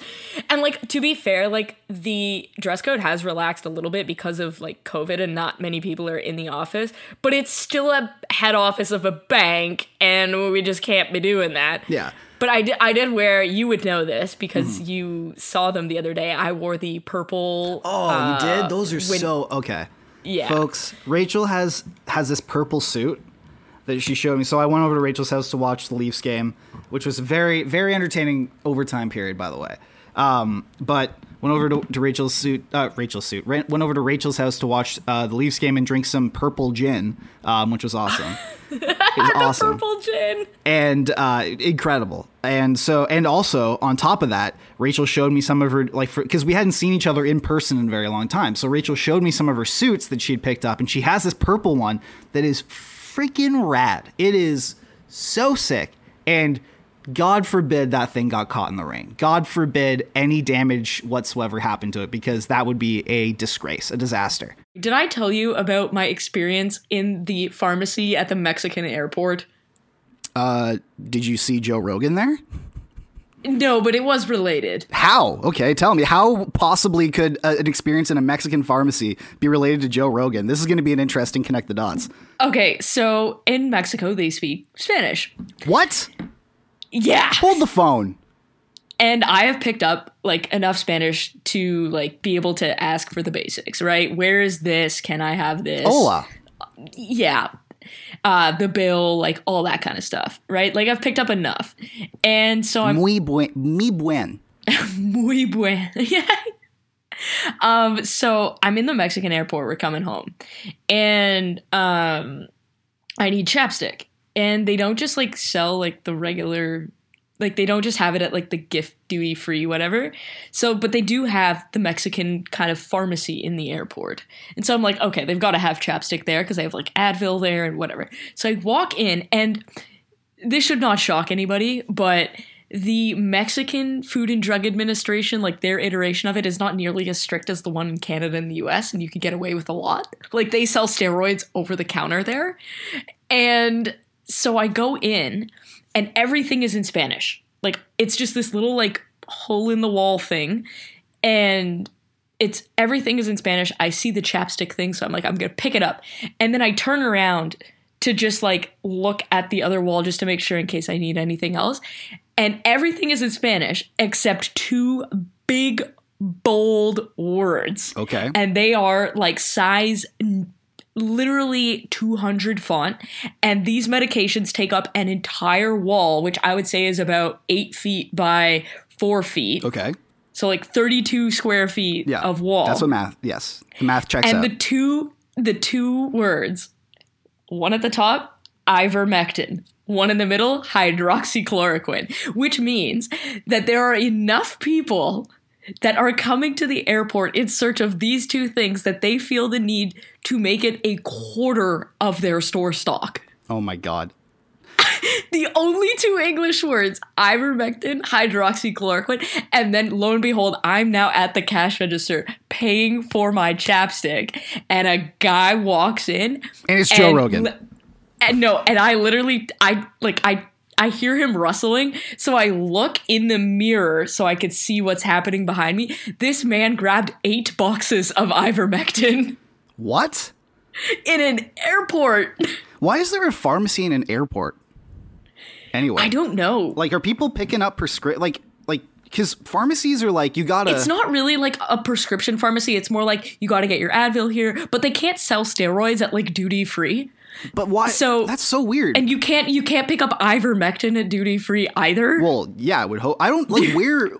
and like to be fair like the dress code has relaxed a little bit because of like covid and not many people are in the office but it's still a head office of a bank and we just can't be doing that Yeah. but i did i did wear you would know this because you saw them the other day i wore the purple Oh, uh, you did? Those are so okay. yeah Folks, Rachel has has this purple suit that she showed me. So I went over to Rachel's house to watch the Leafs game, which was a very very entertaining overtime period, by the way. Um, but went over to, to Rachel's suit, uh, Rachel's suit. Ran, went over to Rachel's house to watch uh, the Leafs game and drink some purple gin, um, which was awesome. it was awesome purple gin and uh, incredible. And so, and also on top of that, Rachel showed me some of her like because we hadn't seen each other in person in a very long time. So Rachel showed me some of her suits that she'd picked up, and she has this purple one that is freaking rad. It is so sick, and God forbid that thing got caught in the rain. God forbid any damage whatsoever happened to it because that would be a disgrace, a disaster. did i tell you about my experience in the pharmacy at the mexican airport uh, Did you see Joe Rogan there? No but it was related How? Okay, tell me. How possibly could uh, an experience in a Mexican pharmacy be related to Joe Rogan? This is going to be an interesting connect the dots. okay so in mexico they speak spanish What? yeah Hold the phone. and I have picked up like enough Spanish to like be able to ask for the basics, right? Where is this? Can I have this? Hola. Yeah. Uh, the bill, like all that kind of stuff, right? Like I've picked up enough. And so I'm Muy buen. Mi buen. muy buen. yeah. Um, so I'm in the Mexican airport, we're coming home. And um I need chapstick. And they don't just like sell like the regular Like they don't just have it at like the gift duty free whatever. So, but they do have the Mexican kind of pharmacy in the airport. And so I'm like, okay, they've got to have chapstick there because they have like Advil there and whatever. So I walk in and this should not shock anybody, but the Mexican Food and Drug Administration, like their iteration of it, is not nearly as strict as the one in Canada and the US, and you can get away with a lot. Like they sell steroids over the counter there. And so I go in, and everything is in Spanish. Like it's just this little like hole in the wall thing. And it's everything is in Spanish. I see the chapstick thing, so I'm like, I'm gonna pick it up. And then I turn around to just like look at the other wall just to make sure in case I need anything else. And everything is in Spanish except two big, bold words. Okay. And they are like size literally 200 font. And these medications take up an entire wall, which I would say is about eight feet by four feet. Okay. So like 32 square feet Yeah. of wall That's what math. Yes, the math checks and out. the two the two words one at the top ivermectin one in the middle hydroxychloroquine which means that there are enough people that are coming to the airport in search of these two things that they feel the need to make it a quarter of their store stock oh my god. the only two English words, ivermectin, hydroxychloroquine, and then lo and behold, I'm now at the cash register paying for my chapstick, and a guy walks in, And it's Joe Rogan. li- and no, and I literally, I like, I. I hear him rustling, so I look in the mirror so I could see what's happening behind me. This man grabbed eight boxes of ivermectin What? in an airport. Why is there a pharmacy in an airport? Anyway, I don't know. like are people picking up prescript like like because pharmacies are like you gotta It's not really like a prescription pharmacy. It's more like you got to get your Advil here, but they can't sell steroids at like duty free, but why so- that's so weird and you can't you can't pick up ivermectin at duty free either. well yeah i would hope i don't like where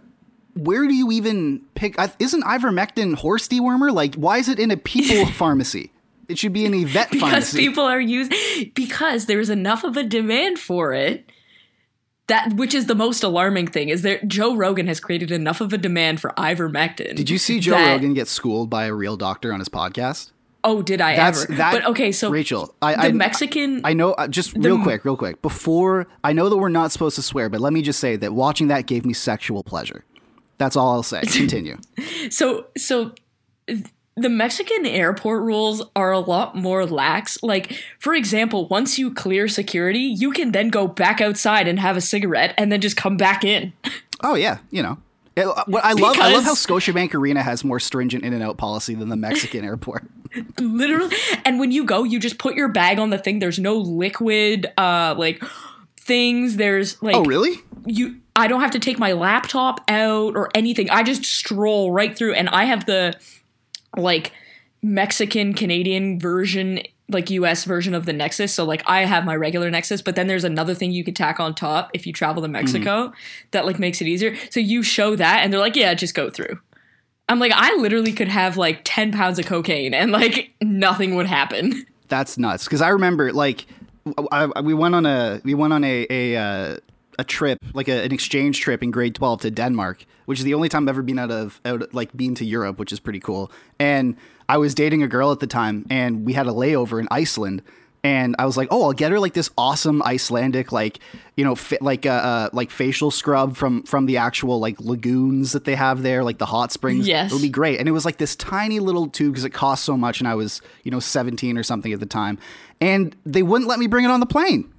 where do you even pick isn't ivermectin horse dewormer like why is it in a people pharmacy it should be in a vet because pharmacy people are using because there's enough of a demand for it. That which is the most alarming thing is that Joe Rogan has created enough of a demand for ivermectin. did you see joe rogan get schooled by a real doctor on his podcast Oh, did I That's- ever? that- but okay, so Rachel, I- the I- Mexican I know, uh, just real quick, real quick. Before, I know that we're not supposed to swear, but let me just say that watching that gave me sexual pleasure. That's all I'll say. Continue. So so the Mexican airport rules are a lot more lax. Like for example, once you clear security, you can then go back outside and have a cigarette and then just come back in. oh yeah, you know. It- uh, what I love, I love how Scotiabank Arena has more stringent in and out policy than the Mexican airport. Literally. And when you go, you just put your bag on the thing. There's no liquid uh like things. There's like Oh really? you I don't have to take my laptop out or anything. I just stroll right through and I have the like Mexican Canadian version like US version of the Nexus. So like I have my regular Nexus, but then there's another thing you could tack on top if you travel to Mexico that like makes it easier. So you show that and they're like, "Yeah, just go through." I'm like, I literally could have like 10 pounds of cocaine and like nothing would happen. That's nuts. Because I remember, like, I, I- we went on a we went on a a, uh, a trip, like a, an exchange trip in grade twelve to Denmark, which is the only time I've ever been out of out like been to Europe, which is pretty cool. And I was dating a girl at the time, and we had a layover in Iceland. And I was like, "Oh, I'll get her like this awesome Icelandic, like you know, fa- like uh, uh, like facial scrub from from the actual like lagoons that they have there, like the hot springs. Yes. it'll be great. And it was like this tiny little tube because it cost so much, and I was you know 17 or something at the time, and they wouldn't let me bring it on the plane.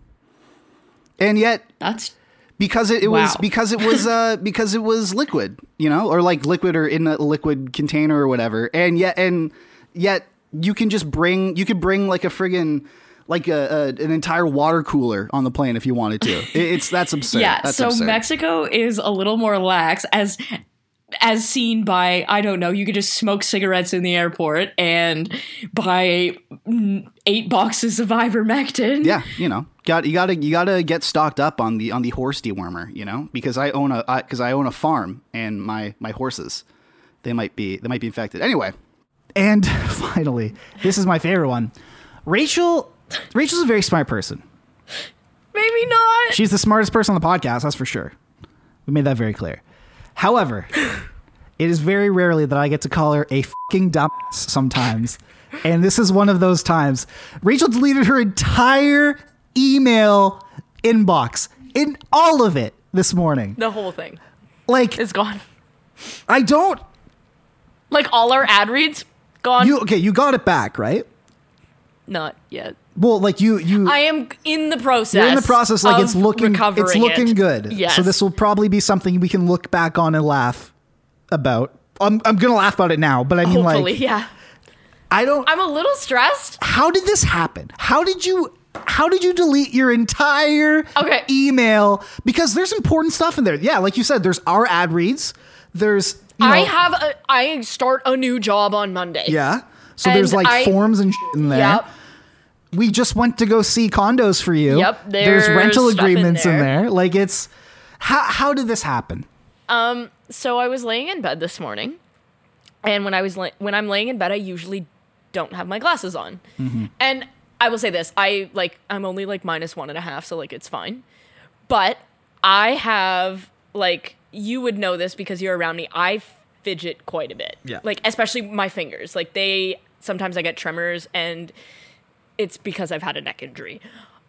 And yet, That's because it, it was because it was uh because it was liquid, you know, or like liquid or in a liquid container or whatever, and yet and yet you can just bring you could bring like a friggin' like a, a an entire water cooler on the plane if you wanted to. It, it's that's absurd. Yeah, that's so absurd. Mexico is a little more lax as as seen by I don't know, you could just smoke cigarettes in the airport and buy eight boxes of ivermectin. yeah, you know, got you got to you got to get stocked up on the on the horse dewormer, you know, because I own a because I own a farm and my my horses they might be they might be infected. Anyway, And finally, this is my favorite one. Rachel Rachel's a very smart person. Maybe not. She's the smartest person on the podcast, that's for sure. We made that very clear. However, it is very rarely that I get to call her a fucking dumbass sometimes. And this is one of those times. Rachel deleted her entire email inbox in all of it this morning. The whole thing Like, is gone. I don't. Like all our ad reads gone. You okay? You got it back, right? Not yet. Well, like you, you. I am in the process. You're in the process, like it's looking, it's looking it. good. Yes. So this will probably be something we can look back on and laugh about. I'm, I'm gonna laugh about it now, but I mean, hopefully, like, yeah. I don't. I'm a little stressed. how did this happen? How did you? How did you delete your entire Okay. email? Because there's important stuff in there. Yeah, like you said, there's our ad reads. There's you know, I have a. I start a new job on Monday. yeah. So And there's like I- forms and shit in there. Yep. We just went to go see condos for you. Yep, There's there's rental in agreements in there. there. Like it's how how did this happen? Um, So I was laying in bed this morning, and when I was la- when I'm laying in bed, I usually don't have my glasses on. Mm-hmm. And I will say this: I like I'm only like minus one and a half, so like it's fine. But I have like you would know this because you're around me. I fidget quite a bit. Yeah. Like especially my fingers. Like they sometimes I get tremors, and it's because I've had a neck injury.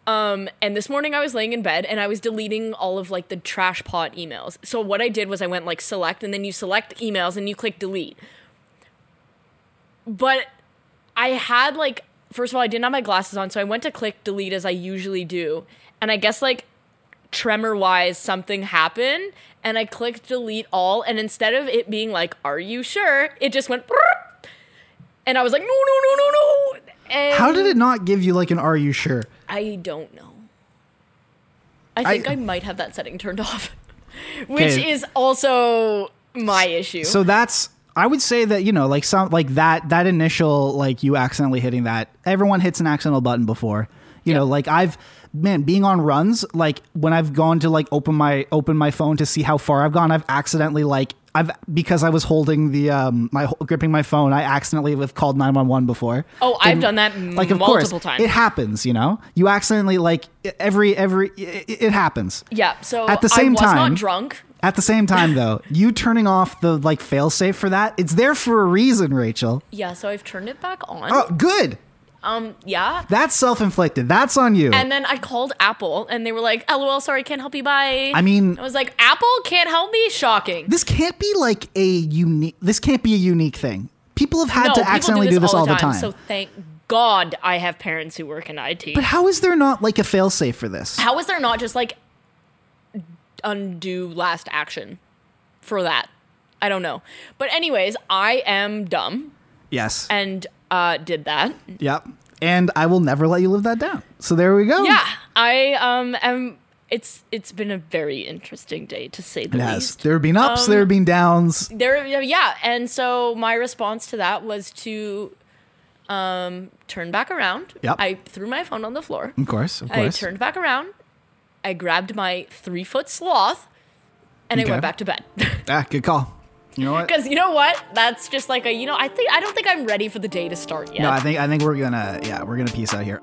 Um, and this morning I was laying in bed and I was deleting all of like the trash pot emails. So what I did was I went like select and then you select emails and you click delete. But I had like first of all I didn't have my glasses on, so I went to click delete as I usually do. And I guess like tremor wise something happened and I clicked delete all and instead of it being like are you sure it just went and I was like no no no no no and How did it not give you like an are you sure? I don't know. I think I- I, might have that setting turned off, which Okay. is also my issue. So that's I would say that you know like some like that that initial like you accidentally hitting that everyone hits an accidental button before you know like I've man being on runs like when I've gone to like open my open my phone to see how far I've gone I've accidentally like I've because I was holding the um my gripping my phone I accidentally have called 911 before oh, I've done that like of multiple course times. it happens you know you accidentally like every every it, it happens yeah. So At the same I was time- not drunk. at the same time though you turning off the like fail safe for that it's there for a reason Rachel Yeah. So I've turned it back on. Oh, good. Um. Yeah. That's self-inflicted. That's on you. And then I called Apple, and they were like, "LOL, sorry, can't help you." Bye. I mean- I was like, "Apple can't help me." Shocking. this can't be like a unique. This can't be a unique thing. People have had no, to accidentally do this, all the time. So thank God I have parents who work in IT. but how is there not like a fail-safe for this? How is there not just like undo last action for that? I don't know. But anyways, I am dumb yes. and uh did that. yep. And I will never let you live that down. So there we go. Yeah, I um am it's it's been a very interesting day to say the It has. least. There have been ups. Um, there have been downs. There yeah, and so my response to that was to um turn back around. Yep. I threw my phone on the floor. Of course. Of course. I turned back around. I grabbed my three foot sloth and I went back to bed. ah, good call. You know what? Because you know what? That's just like a you know. I think I don't think I'm ready for the day to start yet. No, I think I think we're gonna yeah we're gonna peace out here.